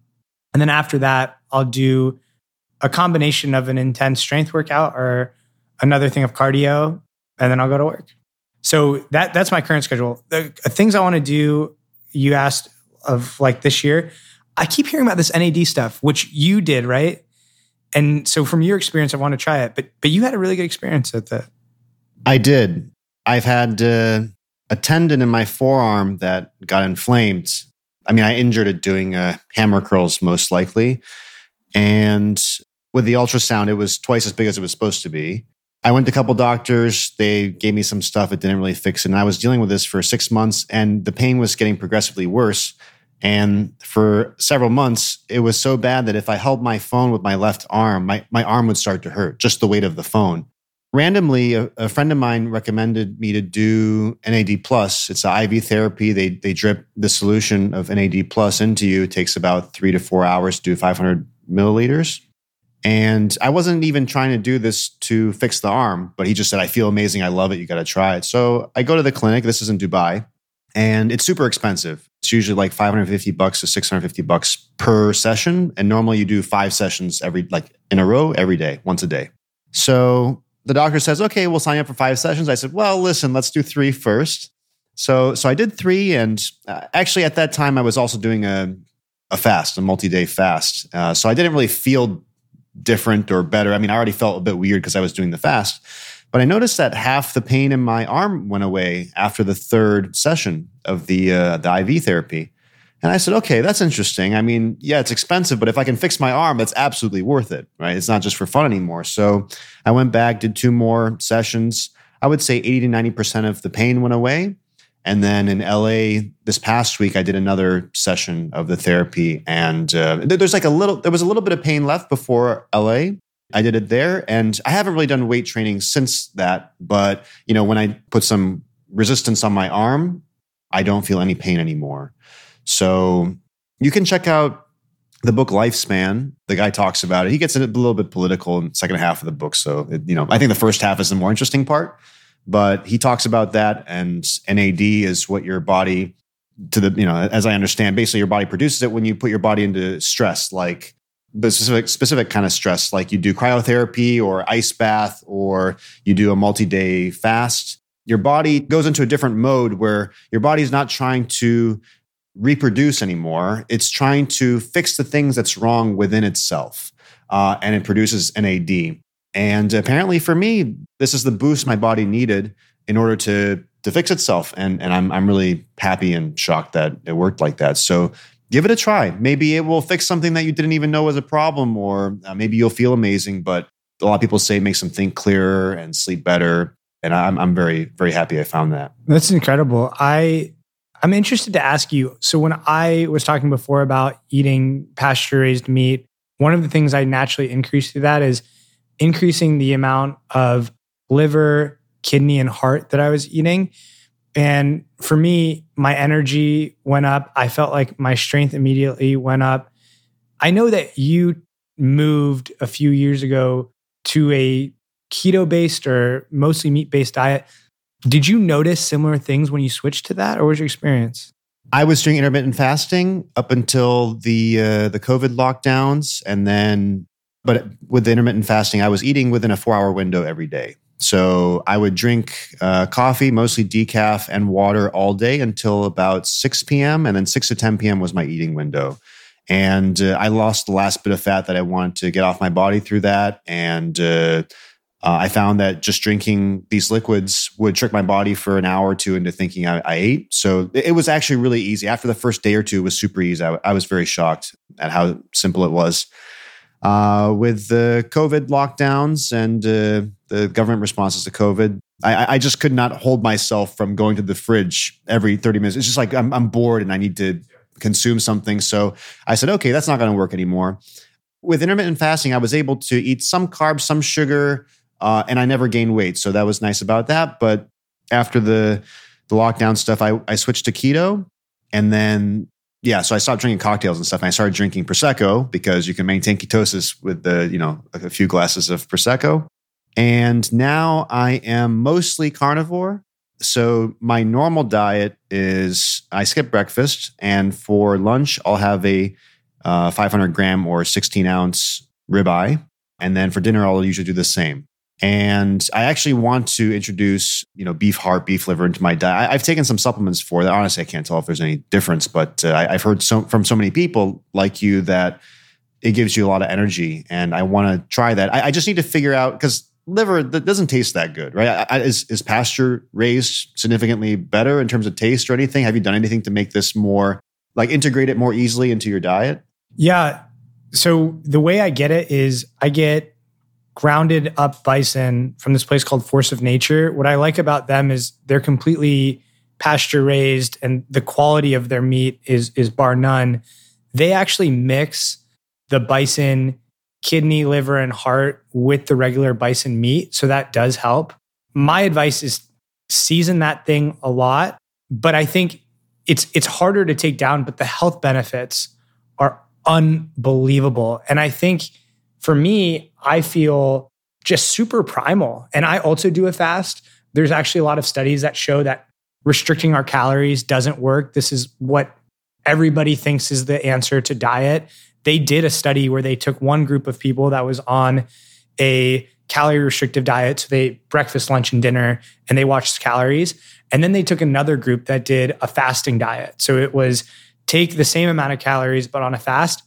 And then after that, I'll do a combination of an intense strength workout or another thing of cardio, and then I'll go to work. So that that's my current schedule. The uh, things I want to do, you asked of like this year. I keep hearing about this NAD stuff, which you did, right? And so from your experience, I want to try it. But but you had a really good experience at that. I did. I've had uh, a tendon in my forearm that got inflamed. I mean, I injured it doing uh, hammer curls, most likely. And with the ultrasound, it was twice as big as it was supposed to be. I went to a couple doctors. They gave me some stuff. It didn't really fix it. And I was dealing with this for six months, and the pain was getting progressively worse. And for several months, it was so bad that if I held my phone with my left arm, my, my arm would start to hurt, just the weight of the phone. Randomly, a, a friend of mine recommended me to do NAD plus. It's an IV therapy. They they drip the solution of NAD plus into you. It takes about three to four hours to do 500 milliliters. And I wasn't even trying to do this to fix the arm, but he just said, I feel amazing. I love it. You got to try it. So I go to the clinic. This is in Dubai and it's super expensive. It's usually like 550 bucks to 650 bucks per session. And normally you do five sessions every, like in a row, every day, once a day. So the doctor says, okay, we'll sign up for five sessions. I said, well, listen, let's do three first. So, so I did three. And uh, actually at that time, I was also doing a, a fast, a multi-day fast. Uh, so I didn't really feel different or better. I mean, I already felt a bit weird because I was doing the fast. But I noticed that half the pain in my arm went away after the third session of the uh, the IV therapy. And I said, okay, that's interesting. I mean, yeah, it's expensive, but if I can fix my arm, that's absolutely worth it, right? It's not just for fun anymore. So I went back, did two more sessions. I would say 80 to 90% of the pain went away. And then in LA this past week, I did another session of the therapy. And uh, there's like a little, there was a little bit of pain left before LA. I did it there, and I haven't really done weight training since that. But you know, when I put some resistance on my arm, I don't feel any pain anymore. So you can check out the book Lifespan. The guy talks about it. He gets a little bit political in the second half of the book. So it, you know, I think the first half is the more interesting part. But he talks about that, and NAD is what your body to the you know as i understand basically your body produces it when you put your body into stress like the specific specific kind of stress, like you do cryotherapy or ice bath or you do a multi-day fast, your body goes into a different mode where your body's not trying to reproduce anymore. It's trying to fix the things that's wrong within itself. Uh, and it produces NAD. And apparently for me, this is the boost my body needed in order to to fix itself. And and I'm I'm really happy and shocked that it worked like that. So give it a try. Maybe it will fix something that you didn't even know was a problem, or uh, maybe you'll feel amazing. But a lot of people say it makes them think clearer and sleep better. And I'm, I'm very, very happy I found that. That's incredible. I, I'm interested to ask you. So when I was talking before about eating pasture raised meat, one of the things I naturally increase through that is increasing the amount of liver, kidney, and heart that I was eating. And for me, my energy went up. I felt like my strength immediately went up. I know that you moved a few years ago to a keto based or mostly meat based diet. Did you notice similar things when you switched to that, or was your experience? I was doing intermittent fasting up until the uh, the COVID lockdowns, and then, but with the intermittent fasting, I was eating within a four hour window every day. So I would drink uh, coffee, mostly decaf, and water all day until about 6 p.m. And then 6 to 10 p.m. was my eating window. And uh, I lost the last bit of fat that I wanted to get off my body through that. And uh, uh I found that just drinking these liquids would trick my body for an hour or two into thinking I, I ate. So it was actually really easy. After the first day or two, it was super easy. I, I was very shocked at how simple it was. Uh, with the COVID lockdowns and uh, the government responses to COVID, I, I, just could not hold myself from going to the fridge every 30 minutes. It's just like I'm, I'm bored and I need to consume something. So I said, okay, that's not going to work anymore. With intermittent fasting, I was able to eat some carbs, some sugar, uh, and I never gained weight. So that was nice about that. But after the the lockdown stuff, I, I switched to keto. And then yeah, so I stopped drinking cocktails and stuff, and I started drinking prosecco because you can maintain ketosis with the you know a few glasses of prosecco. And now I am mostly carnivore. So my normal diet is I skip breakfast, and for lunch I'll have a uh, 500 gram or 16 ounce ribeye, and then for dinner I'll usually do the same. And I actually want to introduce, you know, beef heart, beef liver into my diet. I, have taken some supplements for that. Honestly, I can't tell if there's any difference, but uh, I, have heard so, from so many people like you that it gives you a lot of energy, and I want to try that. I, I just need to figure out because liver that doesn't taste that good, right? I, is is pasture raised significantly better in terms of taste or anything? Have you done anything to make this more like integrate it more easily into your diet? Yeah. So the way I get it is I get grounded up bison from this place called Force of Nature. What I like about them is they're completely pasture raised and the quality of their meat is is bar none. They actually mix the bison kidney, liver, and heart with the regular bison meat. So that does help. My advice is season that thing a lot, but I think it's it's harder to take down, but the health benefits are unbelievable. And I think for me, I feel just super primal. And I also do a fast. There's actually a lot of studies that show that restricting our calories doesn't work. This is what everybody thinks is the answer to diet they did a study where they took one group of people that was on a calorie restrictive diet. So they breakfast, lunch, and dinner, and they watched calories. And then they took another group that did a fasting diet. So it was take the same amount of calories, but on a fast.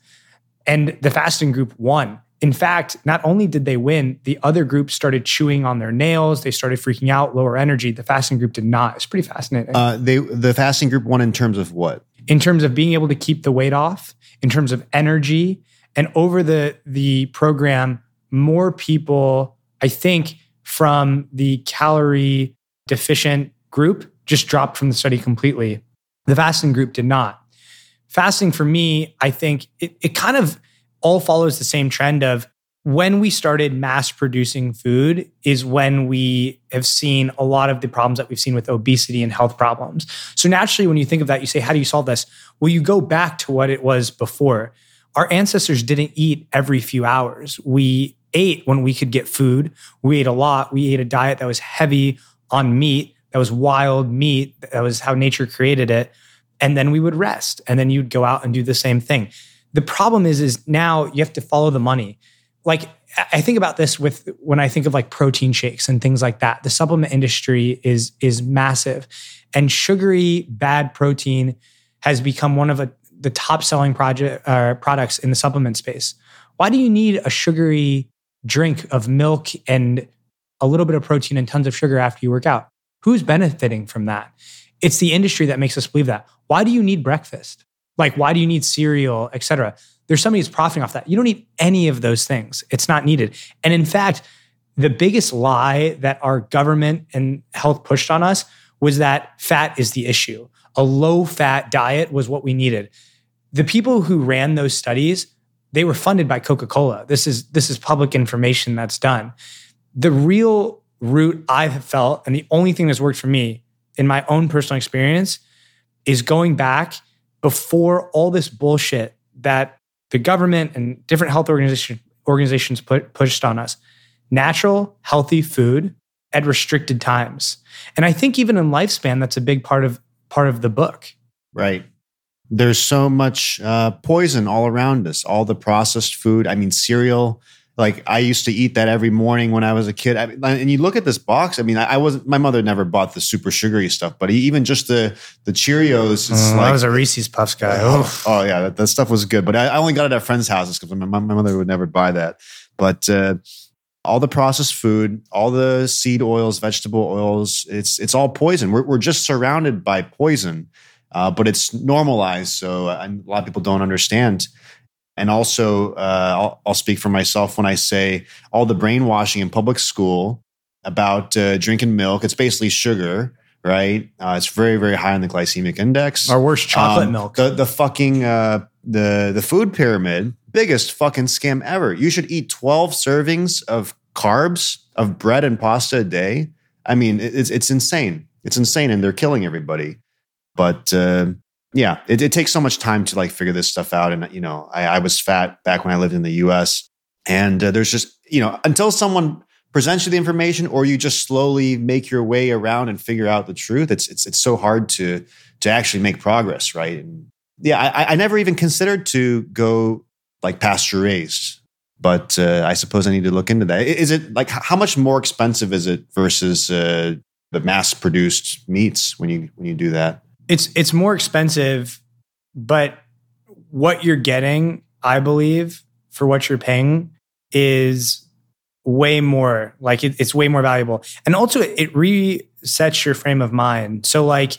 And the fasting group won. In fact, not only did they win, the other group started chewing on their nails. They started freaking out, lower energy. The fasting group did not. It's pretty fascinating. Uh, they the fasting group won in terms of what? In terms of being able to keep the weight off in terms of energy. And over the, the program, more people, I think, from the calorie deficient group just dropped from the study completely. The fasting group did not. Fasting for me, I think it, it kind of all follows the same trend of when we started mass producing food is when we have seen a lot of the problems that we've seen with obesity and health problems. So naturally, when you think of that, you say, how do you solve this? Well, you go back to what it was before. Our ancestors didn't eat every few hours. We ate when we could get food. We ate a lot. We ate a diet that was heavy on meat, that was wild meat, that was how nature created it. And then we would rest. And then you'd go out and do the same thing. The problem is, is now you have to follow the money like I think about this with when I think of like protein shakes and things like that. The supplement industry is is massive, and sugary bad protein has become one of a, the top selling project uh, products in the supplement space. Why do you need a sugary drink of milk and a little bit of protein and tons of sugar after you work out? Who's benefiting from that? It's the industry that makes us believe that. Why do you need breakfast? Like, why do you need cereal, et cetera? there's somebody who's profiting off that. You don't need any of those things. It's not needed. And in fact, the biggest lie that our government and health pushed on us was that fat is the issue. A low fat diet was what we needed. The people who ran those studies, they were funded by Coca-Cola. This is this is public information that's done. The real root I have felt and the only thing that's worked for me in my own personal experience is going back before all this bullshit that the government and different health organization, organizations put, pushed on us natural, healthy food at restricted times. And I think even in lifespan, that's a big part of part of the book. Right. There's so much uh, poison all around us. All the processed food. I mean, cereal like I used to eat that every morning when I was a kid. I and you look at this box. I mean, I, I wasn't. My mother never bought the super sugary stuff, but even just the the Cheerios. It's uh, like, I was a Reese's Puffs guy. Oh, oh yeah, that, that, stuff was good. But I, I, only got it at friends' houses because my, my mother would never buy that. But uh, all the processed food, all the seed oils, vegetable oils, it's it's all poison. We're we're just surrounded by poison, uh, but it's normalized. So uh, a lot of people don't understand. And also, uh, I'll, I'll, speak for myself when I say all the brainwashing in public school about uh, drinking milk. It's basically sugar, right? Uh, it's very, very high on the glycemic index. Our worst chocolate um, milk. The the fucking uh, the the food pyramid, biggest fucking scam ever. You should eat twelve servings of carbs of bread and pasta a day. I mean, it's it's insane. It's insane, and they're killing everybody. But uh, yeah, it, it, takes so much time to like figure this stuff out. And, you know, I, I was fat back when I lived in the US. And uh, there's just, you know, until someone presents you the information or you just slowly make your way around and figure out the truth, it's, it's, it's so hard to, to actually make progress. Right. And yeah, I, I never even considered to go like pasture raised, but uh, I suppose I need to look into that. Is it like, how much more expensive is it versus uh, the mass produced meats when you, when you do that? It's it's more expensive, but what you're getting, I believe, for what you're paying is way more like it, it's way more valuable. And also it, it resets your frame of mind. So like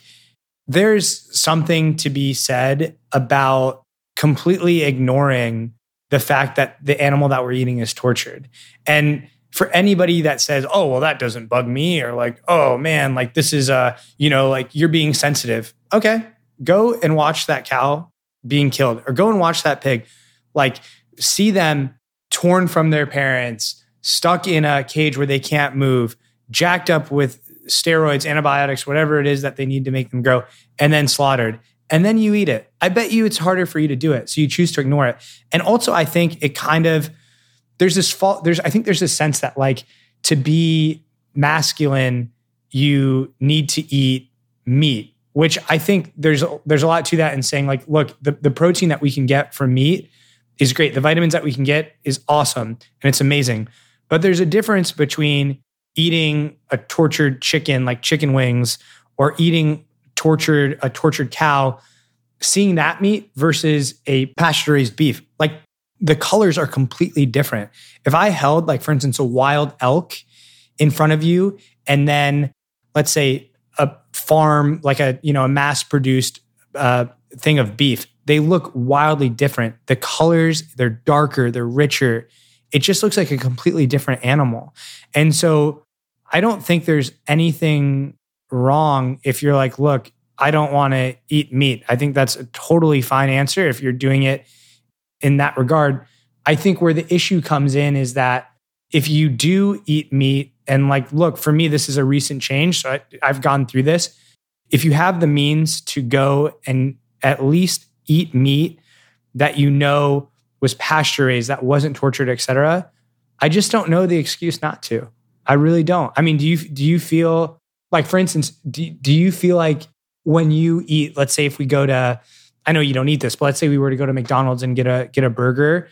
there's something to be said about completely ignoring the fact that the animal that we're eating is tortured. And for anybody that says oh well that doesn't bug me or like oh man like this is a you know like you're being sensitive okay go and watch that cow being killed or go and watch that pig like see them torn from their parents stuck in a cage where they can't move, jacked up with steroids, antibiotics, whatever it is that they need to make them grow, and then slaughtered. And then you eat it. I bet you it's harder for you to do it. So you choose to ignore it. And also, I think it kind of, there's this fault, there's, I think there's this sense that like to be masculine, you need to eat meat, which I think there's, there's a lot to that in saying like, look, the, the protein that we can get from meat is great. The vitamins that we can get is awesome and it's amazing. But there's a difference between eating a tortured chicken like chicken wings or eating tortured a tortured cow, seeing that meat versus a pasture raised beef. The colors are completely different. If I held like for instance a wild elk in front of you and then let's say a farm like a you know a mass produced uh, thing of beef they look wildly different the colors they're darker they're richer it just looks like a completely different animal. And so I don't think there's anything wrong if you're like, look, I don't want to eat meat. I think that's a totally fine answer if you're doing it in that regard. I think where the issue comes in is that if you do eat meat, and like, look, for me, this is a recent change. So I, I've gone through this. If you have the means to go and at least eat meat that you know was pasture raised, that wasn't tortured, etc. I just don't know the excuse not to. I really don't. I mean, do you do you feel like, for instance, do, do you feel like when you eat, let's say if we go to, I know you don't eat this, but let's say we were to go to McDonald's and get a get a burger.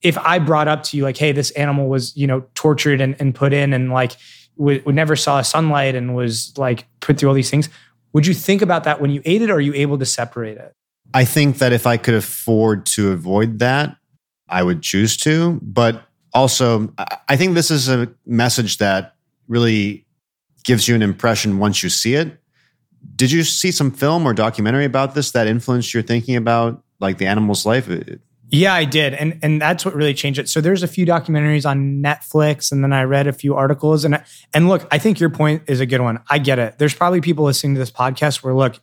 If I brought up to you like, hey, this animal was, you know, tortured and, and put in and like we, we never saw sunlight and was like put through all these things, would you think about that when you ate it or are you able to separate it? I think that if I could afford to avoid that, I would choose to. But also, I think this is a message that really gives you an impression once you see it. Did you see some film or documentary about this that influenced your thinking about like the animal's life? Yeah, I did. And and that's what really changed it. So there's a few documentaries on Netflix and then I read a few articles and and look, I think your point is a good one. I get it. There's probably people listening to this podcast where look,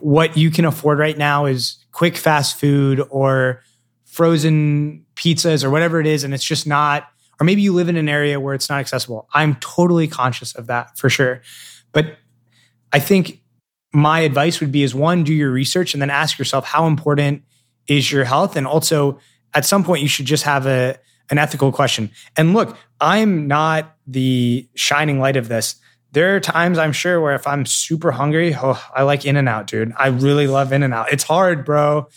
what you can afford right now is quick fast food or frozen pizzas or whatever it is and it's just not or maybe you live in an area where it's not accessible i'm totally conscious of that for sure but i think my advice would be is one do your research and then ask yourself how important is your health and also at some point you should just have a an ethical question and look i'm not the shining light of this there are times I'm sure where if I'm super hungry, oh, I like In and Out, dude. I really love In and Out. It's hard, bro.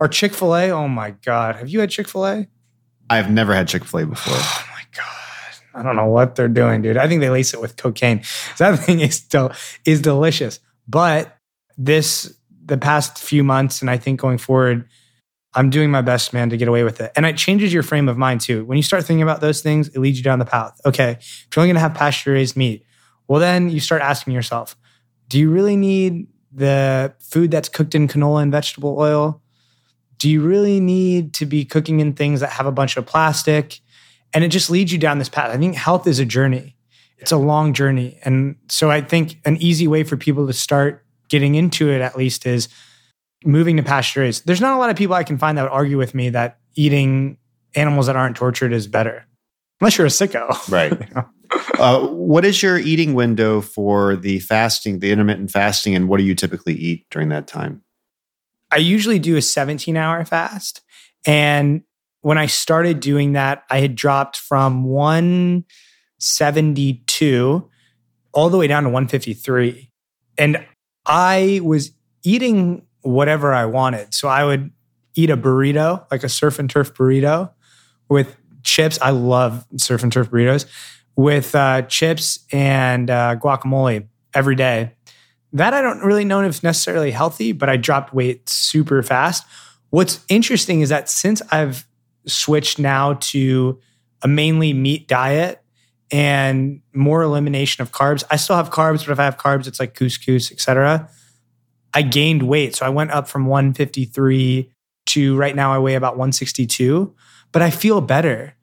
Or Chick fil A. Oh my God. Have you had Chick fil A? I've never had Chick fil A before. Oh my God. I don't know what they're doing, dude. I think they lace it with cocaine. That thing is still is delicious. But this the past few months, and I think going forward, I'm doing my best, man, to get away with it. And it changes your frame of mind too. When you start thinking about those things, it leads you down the path. Okay, if you're only gonna have pasture raised meat, well, then you start asking yourself, do you really need the food that's cooked in canola and vegetable oil? Do you really need to be cooking in things that have a bunch of plastic? And it just leads you down this path. I think health is a journey, it's a long journey. And so I think an easy way for people to start getting into it, at least, is moving to pasture raised. There's not a lot of people I can find that would argue with me that eating animals that aren't tortured is better, unless you're a sicko. Right. you know? uh, what is your eating window for the fasting, the intermittent fasting, and what do you typically eat during that time? I usually do a 17 hour fast. And when I started doing that, I had dropped from 172 all the way down to 153. And I was eating whatever I wanted. So I would eat a burrito, like a surf and turf burrito with chips. I love surf and turf burritos with uh, chips and uh, guacamole every day. That I don't really know if necessarily healthy, but I dropped weight super fast. What's interesting is that since I've switched now to a mainly meat diet and more elimination of carbs. I still have carbs, but if I have carbs, it's like couscous, etc. I gained weight. So I went up from 153 to right now I weigh about 162, but I feel better.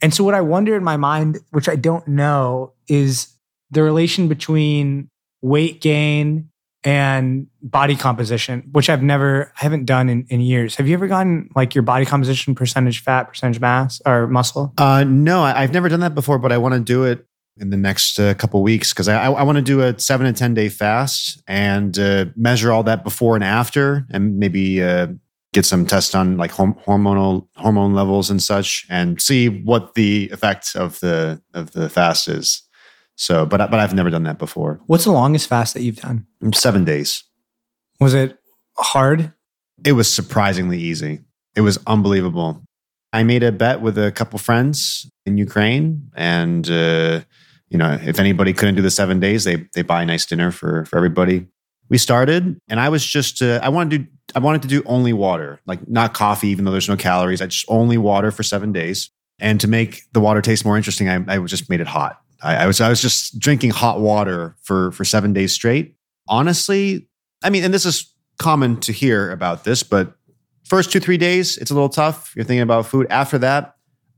And so what I wonder in my mind, which I don't know, is the relation between weight gain and body composition, which I've never, I haven't done in, in years. Have you ever gotten like your body composition, percentage fat, percentage mass, or muscle? Uh, no, I, have never done that before, but I want to do it in the next uh, couple weeks because I, I want to do a seven to 10 day fast and uh, measure all that before and after and maybe uh, get some tests on like hormonal hormone levels and such and see what the effect of the of the fast is. So, but but I've never done that before. What's the longest fast that you've done? Seven days. Was it hard? It was surprisingly easy. It was unbelievable. I made a bet with a couple friends in Ukraine, and uh, you know, if anybody couldn't do the seven days, they they buy a nice dinner for for everybody. We started, and I was just uh, I wanted to I wanted to do only water, like not coffee, even though there's no calories. I just only water for seven days, and to make the water taste more interesting, I, I just made it hot. I, I, was I was just drinking hot water for for seven days straight. Honestly, I mean, and this is common to hear about this, but first two three days it's a little tough. You're thinking about food. After that,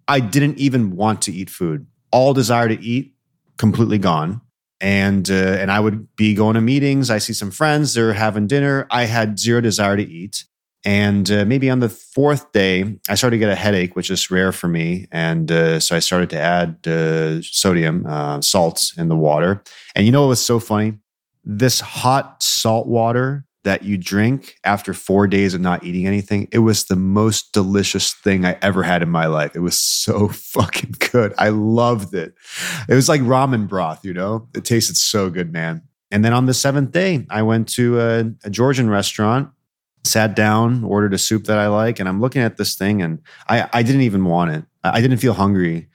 I didn't even want to eat food. All desire to eat completely gone. And uh, and I would be going to meetings. I see some friends. They're having dinner. I had zero desire to eat. And uh, maybe on the fourth day, I started to get a headache, which is rare for me. And uh, so I started to add uh, sodium, uh, salts in the water. And you know what was so funny? This hot salt water that you drink after four days of not eating anything, it was the most delicious thing I ever had in my life. It was so fucking good. I loved it. It was like ramen broth, you know? It tasted so good, man. And then on the seventh day, I went to a, a Georgian restaurant sat down, ordered a soup that I like, and I'm looking at this thing and I, I didn't even want it. I didn't feel hungry.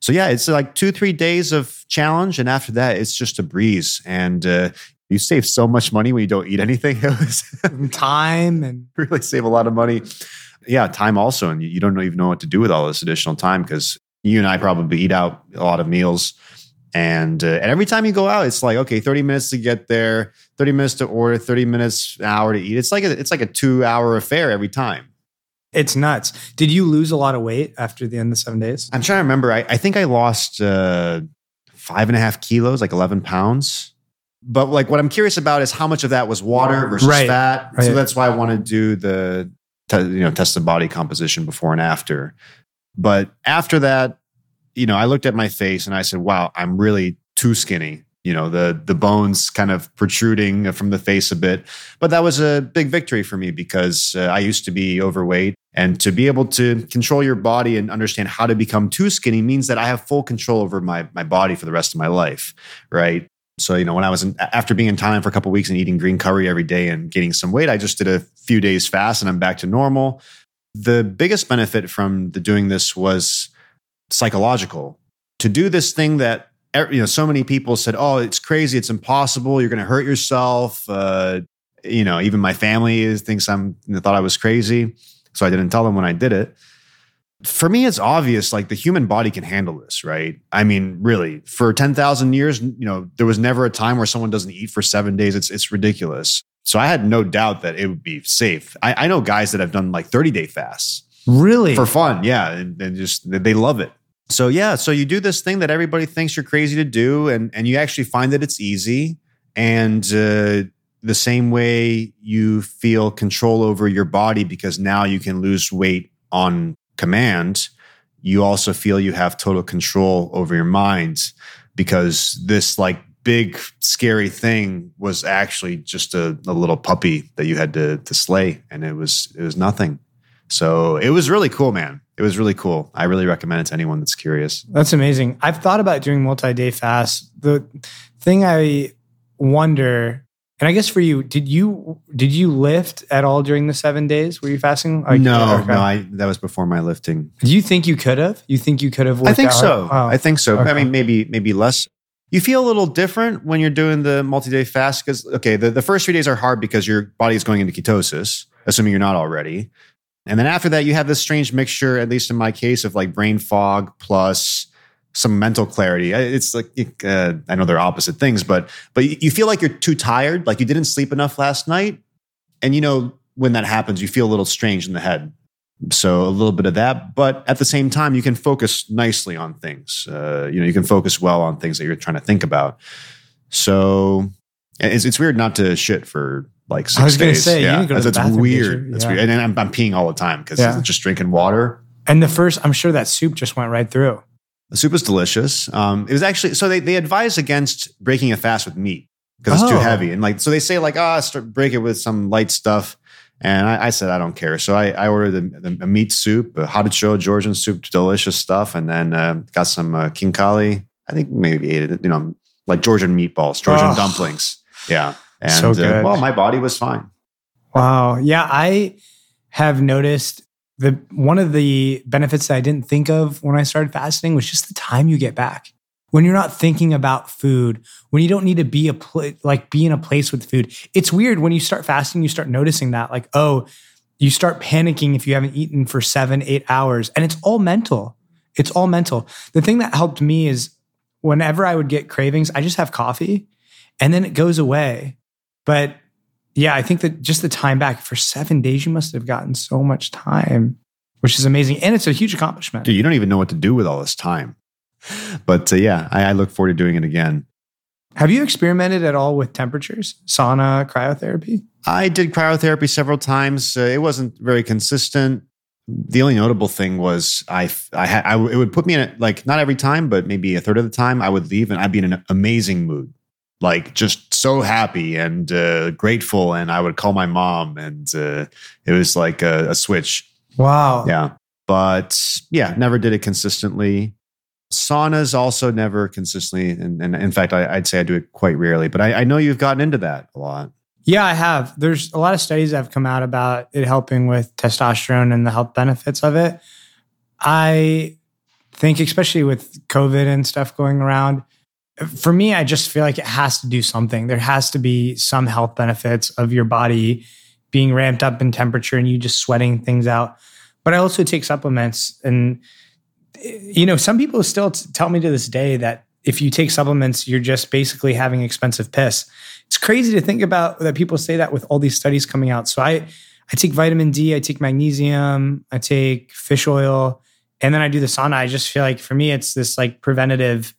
So yeah, it's like two, three days of challenge. And after that, it's just a breeze. And uh, you save so much money when you don't eat anything. Time and really save a lot of money. Yeah, time also. And you don't even know what to do with all this additional time because you and I probably eat out a lot of meals and, uh, and every time you go out, it's like, okay, 30 minutes to get there, 30 minutes to order, 30 minutes, an hour to eat. It's like a, it's like a two hour affair every time. It's nuts. Did you lose a lot of weight after the end of seven days? I'm trying to remember. I, I think I lost uh, five and a half kilos, like 11 pounds. But like what I'm curious about is how much of that was water versus right. fat. Right. So that's why I want to do the, you know, test the body composition before and after. But after that, you know, I looked at my face and I said, wow, I'm really too skinny. You know, the the bones kind of protruding from the face a bit. But that was a big victory for me because uh, I used to be overweight. And to be able to control your body and understand how to become too skinny means that I have full control over my, my body for the rest of my life. Right. So, you know, when I was in, after being in Thailand for a couple weeks and eating green curry every day and gaining some weight, I just did a few days fast and I'm back to normal. The biggest benefit from the doing this was psychological. To do this thing that you know so many people said oh it's crazy it's impossible you're going to hurt yourself uh, you know even my family thinks i'm thought i was crazy. So i didn't tell them when i did it. For me it's obvious like the human body can handle this right? I mean really for 10,000 years you know there was never a time where someone doesn't eat for 7 days. It's it's ridiculous. So i had no doubt that it would be safe. I, I know guys that have done like 30 day fasts. Really? For fun yeah and, and just they love it so yeah, so you do this thing that everybody thinks you're crazy to do, and and you actually find that it's easy. And uh, the same way you feel control over your body because now you can lose weight on command, you also feel you have total control over your mind because this like big scary thing was actually just a, a little puppy that you had to to slay, and it was it was nothing. So it was really cool, man. It was really cool. I really recommend it to anyone that's curious. That's amazing. I've thought about doing multi day fasts. The thing I wonder, and I guess for you, did you did you lift at all during the seven days? Were you fasting? Like, no, no. I that was before my lifting. Do you think you could have? You think you could have? I think out? so. Oh, I think so. Okay. I mean, maybe maybe less. You feel a little different when you're doing the multi day fast because okay, the, the first three days are hard because your body is going into ketosis, assuming you're not already And then after that, you have this strange mixture, at least in my case, of like brain fog plus some mental clarity. It's like uh, I know they're opposite things, but but you feel like you're too tired, like you didn't sleep enough last night, and you know when that happens, you feel a little strange in the head. So a little bit of that, but at the same time, you can focus nicely on things. Uh, you know, you can focus well on things that you're trying to think about. So it's, it's weird not to shit for like six I was going to say, yeah, you go to that's weird. That's Yeah. weird. And I'm, I'm peeing all the time because Yeah. just drinking water. And the first, I'm sure that soup just went right through. The soup was delicious. Um, it was actually so they they advise against breaking a fast with meat because it's too Oh. heavy. And like so they say like ah start break it with some light stuff. And I, I said I don't care. So I, I ordered a, a meat soup, a kharcho Georgian soup, delicious stuff, and then uh, got some uh, khinkali. I think maybe ate it. You know, like Georgian meatballs, Georgian Oh. dumplings. Yeah, and So uh, good. well, my body was fine. Wow. Yeah, I have noticed the one of the benefits that I didn't think of when I started fasting was just the time you get back. When you're not thinking about food, when you don't need to be a pl- like be in a place with food. It's weird when you start fasting, you start noticing that like, oh, you start panicking if you haven't eaten for 7, 8 hours, and it's all mental. It's all mental. The thing that helped me is whenever I would get cravings, I just have coffee and then it goes away. But yeah, I think that just the time back for seven days, you must have gotten so much time, which is amazing. And it's a huge accomplishment. Dude, you don't even know what to do with all this time. But uh, yeah, I, I look forward to doing it again. Have you experimented at all with temperatures, sauna, cryotherapy? I did cryotherapy several times. Uh, it wasn't very consistent. The only notable thing was I, I, had, I, it would put me in a, like not every time, but maybe a third of the time I would leave and I'd be in an amazing mood, like just so happy and uh, grateful. And I would call my mom, and uh, it was like a, a switch. Wow. Yeah, but yeah, never did it consistently. Saunas also never consistently, and, and in fact, I, I'd say I do it quite rarely. But I, I know you've gotten into that a lot. Yeah, I have. There's a lot of studies that have come out about it helping with testosterone and the health benefits of it. I think, especially with COVID and stuff going around, for me, I just feel like it has to do something. There has to be some health benefits of your body being ramped up in temperature and you just sweating things out. But I also take supplements. And, you know, some people still t- tell me to this day that if you take supplements, you're just basically having expensive piss it's crazy to think about that people say that with all these studies coming out. So I I take vitamin D, I take magnesium, I take fish oil, and then I do the sauna. I just feel like for me it's this like preventative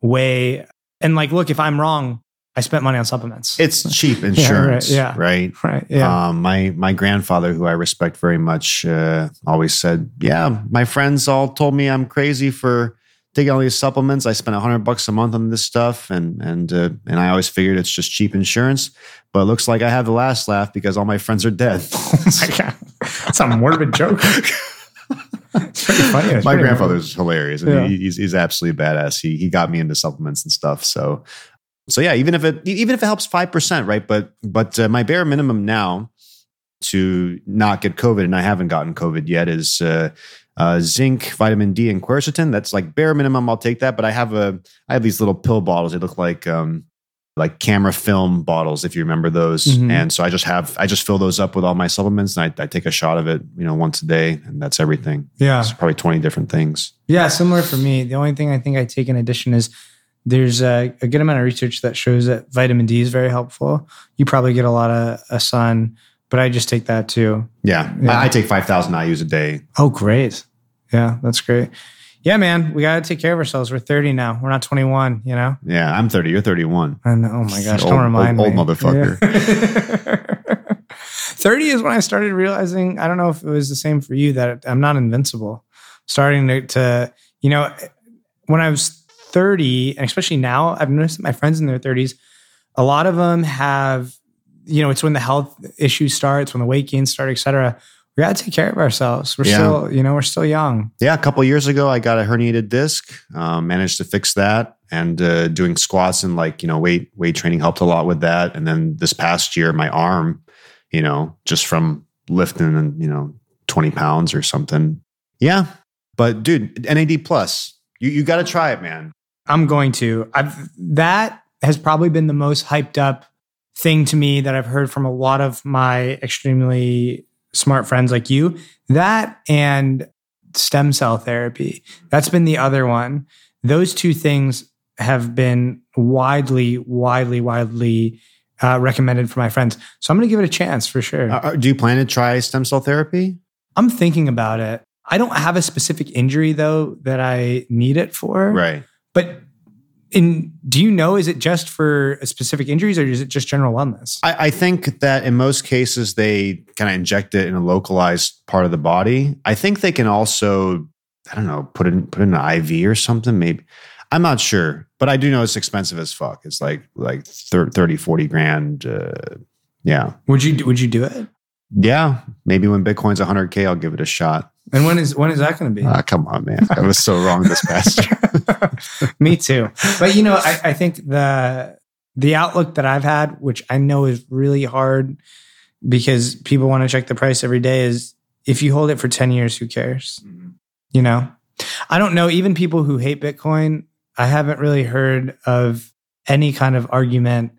way. And like, look, if I'm wrong, I spent money on supplements. It's cheap insurance, yeah. right? right. Yeah. Um, my my grandfather, who I respect very much, uh, always said, "Yeah, my friends all told me I'm crazy for taking all these supplements. I spent a hundred bucks a month on this stuff, and and uh, and I always figured it's just cheap insurance. But it looks like I have the last laugh because all my friends are dead. oh my God. That's a morbid joke. it's pretty funny. My grandfather's hilarious. and Yeah. he, he's he's absolutely badass. He he got me into supplements and stuff. So so yeah, even if it even if it helps five percent, right? But but uh, my bare minimum now to not get COVID, and I haven't gotten COVID yet, is uh, uh, zinc, vitamin D, and quercetin. That's like bare minimum. I'll take that. But I have a I have these little pill bottles. They look like um, like camera film bottles, if you remember those. Mhm. And so I just have I just fill those up with all my supplements, and I, I take a shot of it, you know, once a day, and that's everything. Yeah. It's probably twenty different things. Yeah, similar for me. The only thing I think I take in addition is there's a, a good amount of research that shows that vitamin D is very helpful. You probably get a lot of a sun, but I just take that too. Yeah, Yeah. I, I take five thousand IU's a day. Oh, great. Yeah, that's great. Yeah, man, we got to take care of ourselves. We're 30 now. We're not 21, you know? Yeah, I'm thirty. You're thirty-one. And oh my gosh, Old- don't remind old- me. old motherfucker. Yeah. 30 is when I started realizing, I don't know if it was the same for you, that I'm not invincible. Starting to, to you know, when I was 30, and especially now, I've noticed that my friends in their 30s, a lot of them have, you know, it's when the health issues start, it's when the weight gains start, et cetera. We got to take care of ourselves. We're Yeah. still, you know, we're still young. Yeah, a couple years ago, I got a herniated disc. Um, managed to fix that, and uh, doing squats and like you know weight weight training helped a lot with that. And then this past year, my arm, you know, just from lifting and you know twenty pounds or something. Yeah, but dude, NAD plus, you you got to try it, man. I'm going to. I've that has probably been the most hyped up thing to me that I've heard from a lot of my extremely smart friends like you. That and stem cell therapy. That's been the other one. Those two things have been widely, widely, widely uh, recommended for my friends. So I'm going to give it a chance for sure. Uh, do you plan to try stem cell therapy? I'm thinking about it. I don't have a specific injury though that I need it for. Right. But in do you know is it just for specific injuries or is it just general wellness? I, I think that in most cases they kind of inject it in a localized part of the body. I think they can also, I don't know, put in put in an IV or something. Maybe I'm not sure, but I do know it's expensive as fuck. It's like like 30, 40 grand. Uh, yeah. Would you would you do it? Yeah, maybe when Bitcoin's 100k, I'll give it a shot. And when is when is that going to be? Ah, come on, man! I was so wrong this past year. Me too. But you know, I, I think the the outlook that I've had, which I know is really hard because people want to check the price every day, is if you hold it for 10 years, who cares? Mm-hmm. You know? I don't know. Even people who hate Bitcoin, I haven't really heard of any kind of argument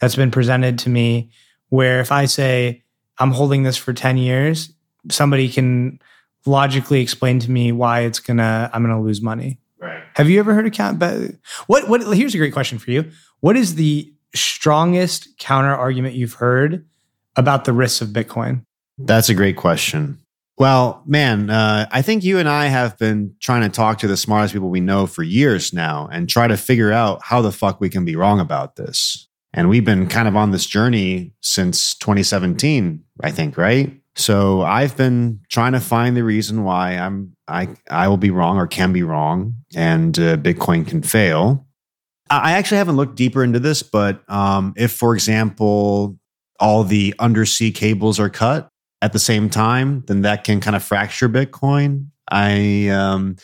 that's been presented to me where if I say I'm holding this for 10 years, somebody can logically explain to me why it's gonna I'm gonna lose money. Right. Have you ever heard a count? What what? Here's a great question for you. What is the strongest counter argument you've heard about the risks of Bitcoin? That's a great question. Well, man, uh, I think you and I have been trying to talk to the smartest people we know for years now and try to figure out how the fuck we can be wrong about this. And we've been kind of on this journey since 2017, I think, right? So I've been trying to find the reason why I'm I I will be wrong or can be wrong, and uh, Bitcoin can fail. I actually haven't looked deeper into this, but um, if, for example, all the undersea cables are cut at the same time, then that can kind of fracture Bitcoin. I um,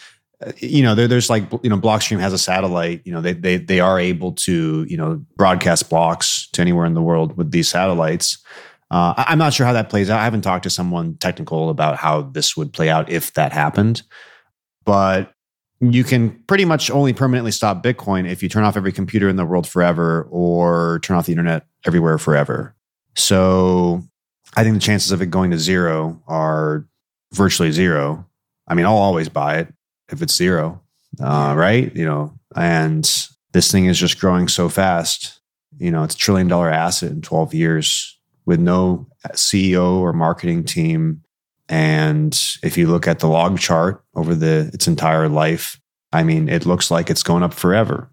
you know, there, there's like, you know, Blockstream has a satellite, you know, they, they, they are able to, you know, broadcast blocks to anywhere in the world with these satellites. Uh, I'm not sure how that plays out. I haven't talked to someone technical about how this would play out if that happened. But you can pretty much only permanently stop Bitcoin if you turn off every computer in the world forever or turn off the internet everywhere forever. So I think the chances of it going to zero are virtually zero. I mean, I'll always buy it if it's zero, uh, right? You know, and this thing is just growing so fast. You know, it's a trillion dollar asset in 12 years with no CEO or marketing team. And if you look at the log chart over the its entire life, I mean, it looks like it's going up forever.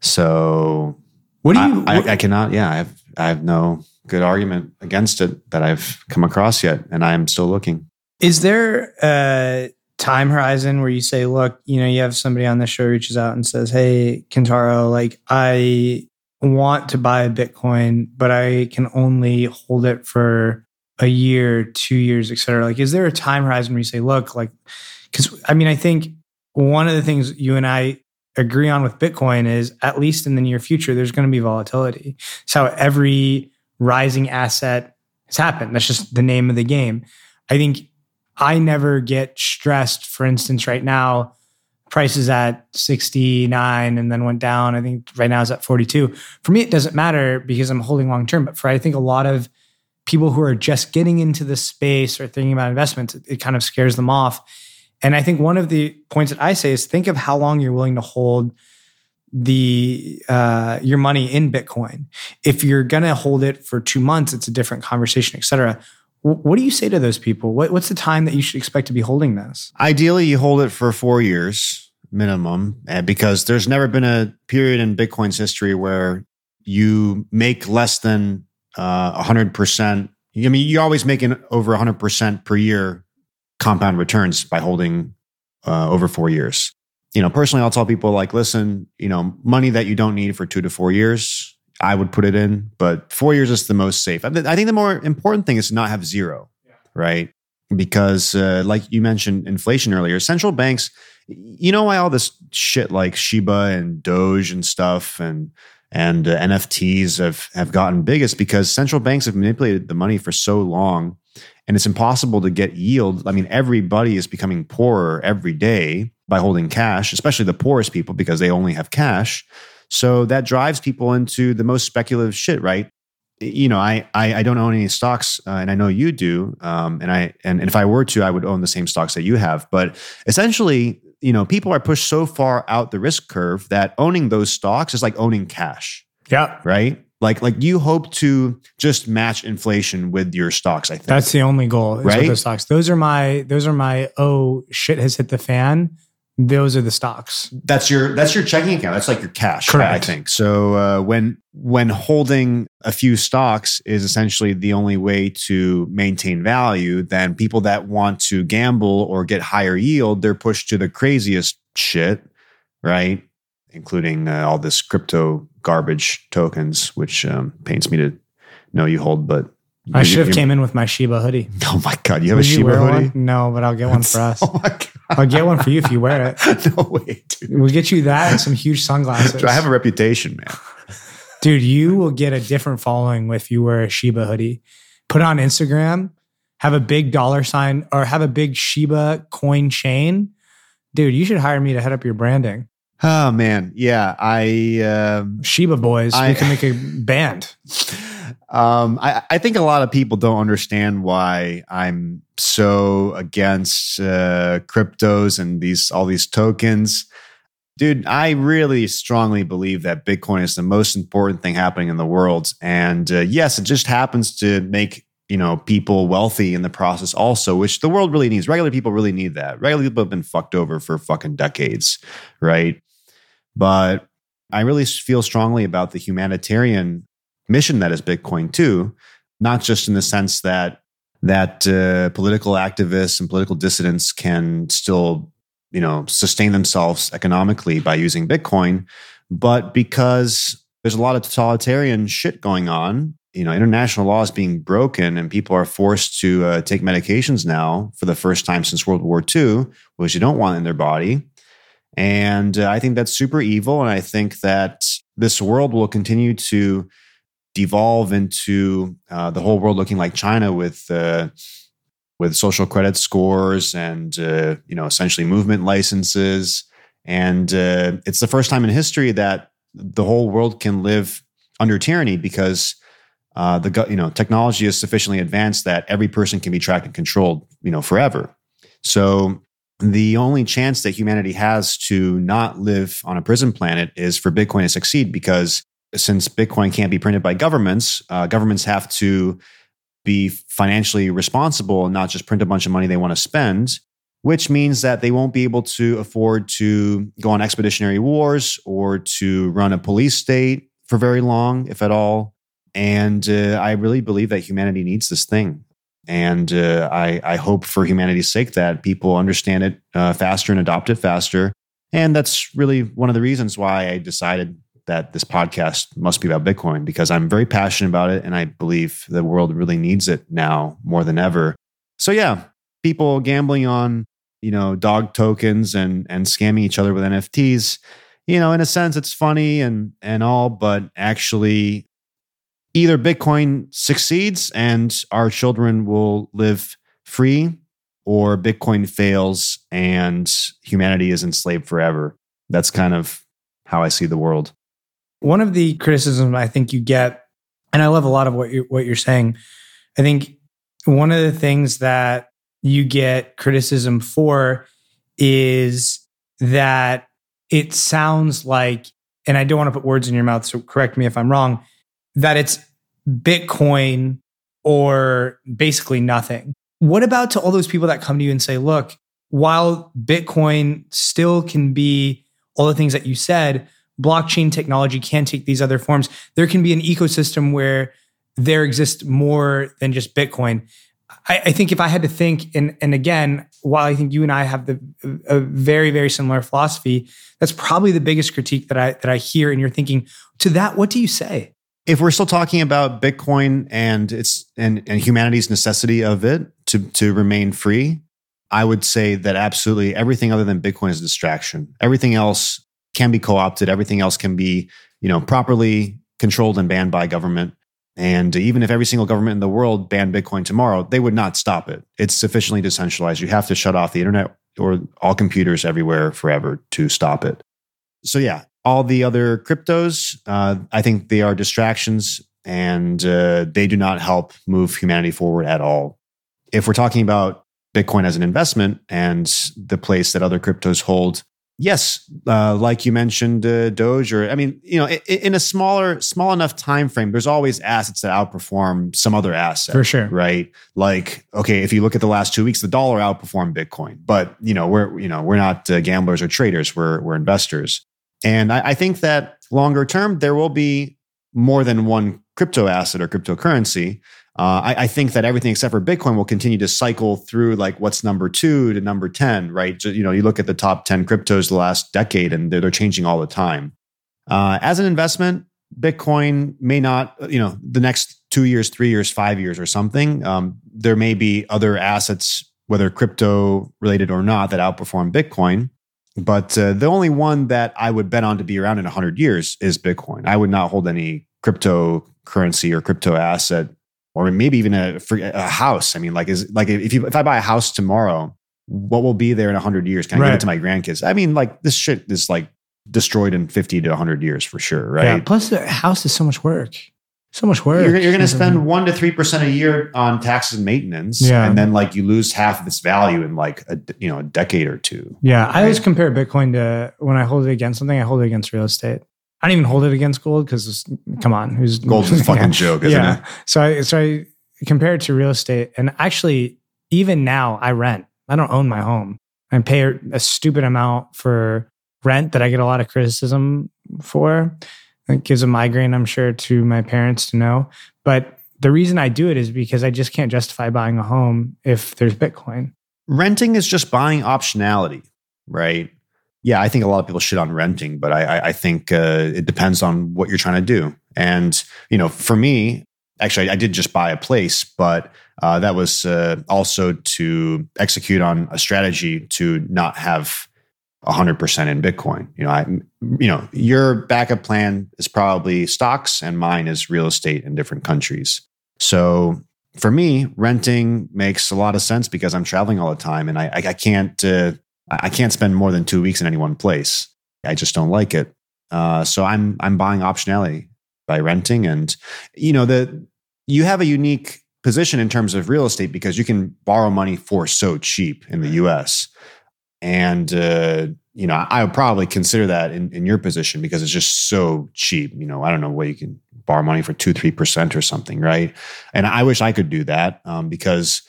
So, what do you? I, I, I cannot. Yeah, I have. I have no good argument against it that I've come across yet, and I am still looking. Is there a time horizon where you say, look, you know, you have somebody on the show reaches out and says, "Hey, Kentaro, like I want to buy a Bitcoin, but I can only hold it for a year, two years, et cetera. Like, is there a time horizon where you say, look, like, because I mean, I think one of the things you and I agree on with Bitcoin is at least in the near future, there's going to be volatility. It's how every rising asset has happened. That's just the name of the game. I think I never get stressed, for instance, right now prices at 69 and then went down. I think right now is at 42. For me, it doesn't matter because I'm holding long term. But for I think a lot of people who are just getting into the space or thinking about investments, it, it kind of scares them off. And I think one of the points that I say is think of how long you're willing to hold the uh, your money in Bitcoin. If you're gonna hold it for two months, it's a different conversation, et cetera. What do you say to those people? What, what's the time that you should expect to be holding this? Ideally, you hold it for four years minimum, eh, because there's never been a period in Bitcoin's history where you make less than uh, 100%. I mean, you're always making over 100% per year compound returns by holding uh, over four years. You know, personally, I'll tell people like, listen, you know, money that you don't need for two to four years, I would put it in, but four years is the most safe. I think the more important thing is to not have zero, yeah. right? Because, uh, like you mentioned, inflation earlier, central banks, you know, why all this shit like Shiba and Doge and stuff and and uh, NFTs have have gotten big is because central banks have manipulated the money for so long, and it's impossible to get yield. I mean, everybody is becoming poorer every day by holding cash, especially the poorest people because they only have cash. So that drives people into the most speculative shit, right? you know, I, I, I don't own any stocks, uh, and I know you do. Um, and I and, and if I were to, I would own the same stocks that you have. But essentially, you know, people are pushed so far out the risk curve that owning those stocks is like owning cash. Yeah. Right. Like like you hope to just match inflation with your stocks. I think That's the only goal. Right? Those stocks. Those are my. Those are my. Oh shit! Has hit the fan. Those are the stocks. that's your that's your checking account. That's like your cash. Correct. I think so. Uh, when when holding a few stocks is essentially the only way to maintain value, then people that want to gamble or get higher yield, they're pushed to the craziest shit, right? Including uh, all this crypto garbage tokens, which um, pains me to know you hold. But I should have came in with my Shiba hoodie. Oh my god, you have Would a you Shiba hoodie? one? No, but I'll get one for us. Oh my god, I'll get one for you if you wear it. no way, dude. We'll get you that and some huge sunglasses. I have a reputation, man. Dude, you will get a different following if you wear a Shiba hoodie. Put it on Instagram, have a big dollar sign or have a big Shiba coin chain. Dude, you should hire me to head up your branding. Oh man, yeah. I um, Shiba boys, I- we can make a band. Um, I, I think a lot of people don't understand why I'm so against uh, cryptos and these all these tokens. Dude, I really strongly believe that Bitcoin is the most important thing happening in the world. And uh, yes, it just happens to make you know people wealthy in the process, also, which the world really needs. Regular people really need that. Regular people have been fucked over for fucking decades, right? But I really feel strongly about the humanitarian mission that is Bitcoin too, not just in the sense that that uh, political activists and political dissidents can still, you know, sustain themselves economically by using Bitcoin, but because there's a lot of totalitarian shit going on. You know, international law is being broken, and people are forced to uh, take medications now for the first time since World War II, which you don't want in their body. And uh, I think that's super evil. And I think that this world will continue to devolve into uh, the whole world looking like China with uh, with social credit scores and uh, you know essentially movement licenses. And uh, it's the first time in history that the whole world can live under tyranny because uh, the you know technology is sufficiently advanced that every person can be tracked and controlled you know forever. So the only chance that humanity has to not live on a prison planet is for Bitcoin to succeed because since Bitcoin can't be printed by governments, uh, governments have to be financially responsible and not just print a bunch of money they want to spend, which means that they won't be able to afford to go on expeditionary wars or to run a police state for very long, if at all. And uh, I really believe that humanity needs this thing. And uh, I, I hope for humanity's sake that people understand it uh, faster and adopt it faster. And that's really one of the reasons why I decided that this podcast must be about Bitcoin because I'm very passionate about it and I believe the world really needs it now more than ever. So yeah, people gambling on, you know, dog tokens and and scamming each other with NFTs, you know, in a sense it's funny and and all, but actually either Bitcoin succeeds and our children will live free or Bitcoin fails and humanity is enslaved forever. That's kind of how I see the world. One of the criticisms I think you get, and I love a lot of what you're, what you're saying. I think one of the things that you get criticism for is that it sounds like, and I don't want to put words in your mouth, so correct me if I'm wrong, that it's Bitcoin or basically nothing. What about to all those people that come to you and say, look, while Bitcoin still can be all the things that you said, blockchain technology can take these other forms. There can be an ecosystem where there exists more than just Bitcoin. I, I think if I had to think, and and again, while I think you and I have the a very very similar philosophy, that's probably the biggest critique that I that I hear in your thinking. To that, what do you say? If we're still talking about Bitcoin and its and, and humanity's necessity of it to to remain free, I would say that absolutely everything other than Bitcoin is a distraction. Everything else can be co-opted. Everything else can be, you know, properly controlled and banned by government. And even if every single government in the world banned Bitcoin tomorrow, they would not stop it. It's sufficiently decentralized. You have to shut off the internet or all computers everywhere forever to stop it. So yeah, all the other cryptos, uh, I think they are distractions and uh, they do not help move humanity forward at all. If we're talking about Bitcoin as an investment and the place that other cryptos hold, yes, uh, like you mentioned, uh, Doge, or I mean, you know, in, in, a smaller, small enough time frame, there's always assets that outperform some other asset, for sure, right? Like, okay, if you look at the last two weeks, the dollar outperformed Bitcoin, but you know, we're you know, we're not uh, gamblers or traders, we're we're investors, and I, I think that longer term there will be more than one crypto asset or cryptocurrency. Uh, I, I, think that everything except for Bitcoin will continue to cycle through like what's number two to number 10, right? So, you know, you look at the top 10 cryptos the last decade and they're, they're changing all the time. Uh, as an investment, Bitcoin may not, you know, the next two years, three years, five years or something. Um, there may be other assets, whether crypto related or not, that outperform Bitcoin. But uh, the only one that I would bet on to be around in 100 years is Bitcoin. I would not hold any cryptocurrency or crypto asset, or maybe even a, a house. I mean, like, is like if you if I buy a house tomorrow, what will be there in 100 years? Can I right. give it to my grandkids? I mean, like, this shit is like destroyed in 50 to 100 years for sure, right? Yeah. Plus, the house is so much work so much work. You're, you're going to spend one to three percent a year on taxes and maintenance, yeah. and then like you lose half of its value in like a you know a decade or two. Yeah, right? I always compare Bitcoin to when I hold it against something. I hold it against real estate. I don't even hold it against gold because come on, who's gold's a fucking joke, isn't yeah. it? So I so I compare it to real estate, and actually, even now I rent. I don't own my home. I pay a stupid amount for rent that I get a lot of criticism for. It gives a migraine, I'm sure, to my parents to know. But the reason I do it is because I just can't justify buying a home if there's Bitcoin. Renting is just buying optionality, right? Yeah, I think a lot of people shit on renting, but I, I think uh, it depends on what you're trying to do. And you know, for me, actually, I did just buy a place, but uh, that was uh, also to execute on a strategy to not have 100% in Bitcoin. You know, I, you know, your backup plan is probably stocks and mine is real estate in different countries. So for me, renting makes a lot of sense because I'm traveling all the time and I, I, I can't, uh, I can't spend more than two weeks in any one place. I just don't like it. Uh, so I'm, I'm buying optionality by renting and, you know, that you have a unique position in terms of real estate because you can borrow money for so cheap in the US and uh, you know I would probably consider that in, in your position because it's just so cheap. You know, I don't know what you can borrow money for two three percent or something, right? And I wish I could do that um, because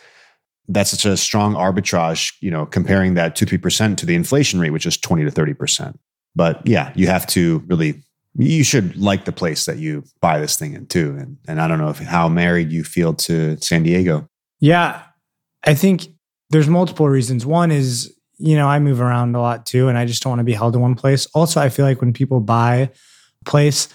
that's such a strong arbitrage. You know, comparing that two three percent to the inflation rate, which is twenty to thirty percent. But yeah, you have to really. You should like the place that you buy this thing in too, and and I don't know if how married you feel to San Diego. Yeah, I think there's multiple reasons. One is you know, I move around a lot too, and I just don't want to be held in one place. Also, I feel like when people buy a place,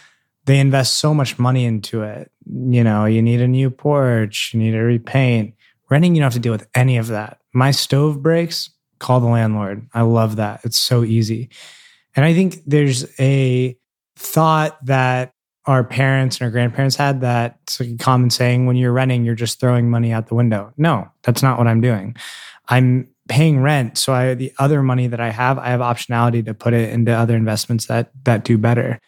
they invest so much money into it. You know, you need a new porch, you need to repaint. Renting, you don't have to deal with any of that. My stove breaks, call the landlord. I love that. It's so easy. And I think there's a thought that our parents and our grandparents had that it's like a common saying when you're renting, you're just throwing money out the window. No, that's not what I'm doing. I'm paying rent. So I the other money that I have, I have optionality to put it into other investments that that do better.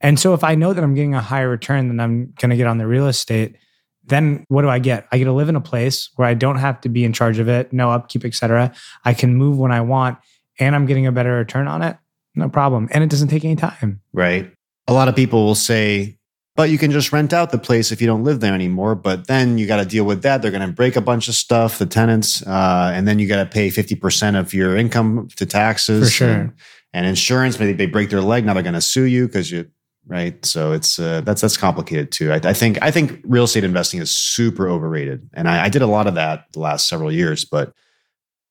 And so if I know that I'm getting a higher return than I'm going to get on the real estate, then what do I get? I get to live in a place where I don't have to be in charge of it, no upkeep, etc. I can move when I want, and I'm getting a better return on it. No problem, and it doesn't take any time. Right. A lot of people will say, but you can just rent out the place if you don't live there anymore. But then you got to deal with that. They're going to break a bunch of stuff, the tenants, uh, and then you got to pay 50% of your income to taxes. For sure. And, and insurance, maybe they break their leg. Now they're going to sue you because you, right? So it's, uh, that's, that's complicated too. I, I, think, I think real estate investing is super overrated. And I, I did a lot of that the last several years, but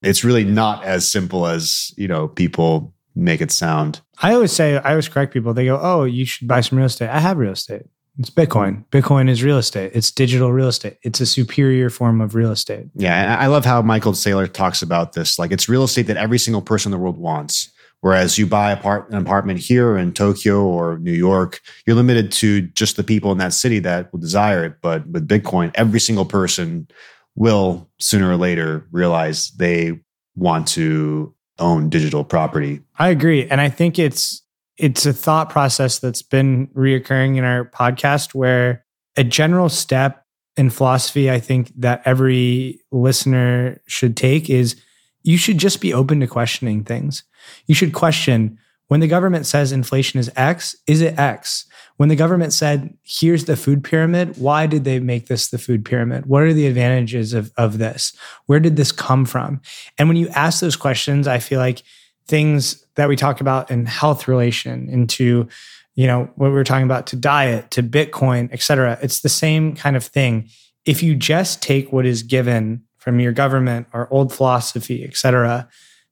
it's really not as simple as, you know, people make it sound. I always say, I always correct people. They go, "Oh, you should buy some real estate." I have real estate. It's Bitcoin. Bitcoin is real estate. It's digital real estate. It's a superior form of real estate. Yeah, I love how Michael Saylor talks about this. Like it's real estate that every single person in the world wants. Whereas you buy an apartment here in Tokyo or New York, you're limited to just the people in that city that will desire it. But with Bitcoin, every single person will sooner or later realize they want to own digital property. I agree. And I think it's it's a thought process that's been reoccurring in our podcast where a general step in philosophy I think that every listener should take is you should just be open to questioning things. You should question when the government says inflation is X, is it X? When the government said, here's the food pyramid, why did they make this the food pyramid? What are the advantages of, of this? Where did this come from? And when you ask those questions, I feel like things that we talk about in health relation into you know what we were talking about to diet to bitcoin et cetera it's the same kind of thing if you just take what is given from your government or old philosophy et cetera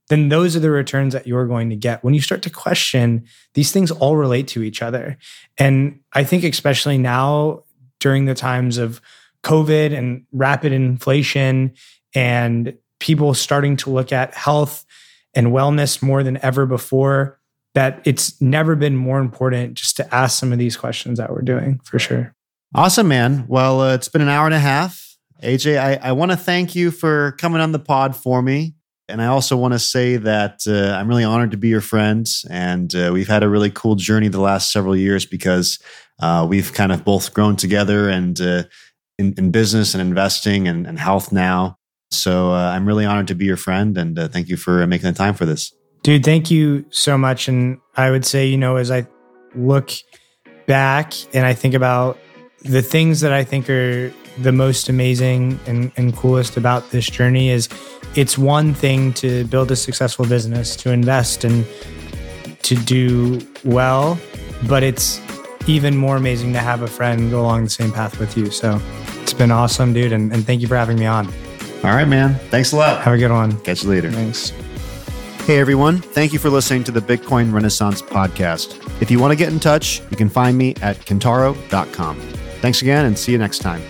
then those are the returns that you're going to get when you start to question these things all relate to each other and i think especially now during the times of covid and rapid inflation and people starting to look at health and wellness more than ever before that it's never been more important just to ask some of these questions that we're doing for sure. Awesome, man. Well, uh, it's been an hour and a half. AJ, I, I want to thank you for coming on the pod for me. And I also want to say that uh, I'm really honored to be your friend. And uh, we've had a really cool journey the last several years because uh, we've kind of both grown together and uh, in, in, business and investing and, and health now. So uh, I'm really honored to be your friend, and uh, thank you for making the time for this. Dude, thank you so much. And I would say, you know, as I look back and I think about the things that I think are the most amazing and, and coolest about this journey is it's one thing to build a successful business, to invest and to do well, but it's even more amazing to have a friend go along the same path with you. So it's been awesome, dude. And, and thank you for having me on. All right, man. Thanks a lot. Have a good one. Catch you later. Thanks. Hey, everyone. Thank you for listening to the Bitcoin Renaissance podcast. If you want to get in touch, you can find me at kentaro.com. Thanks again and see you next time.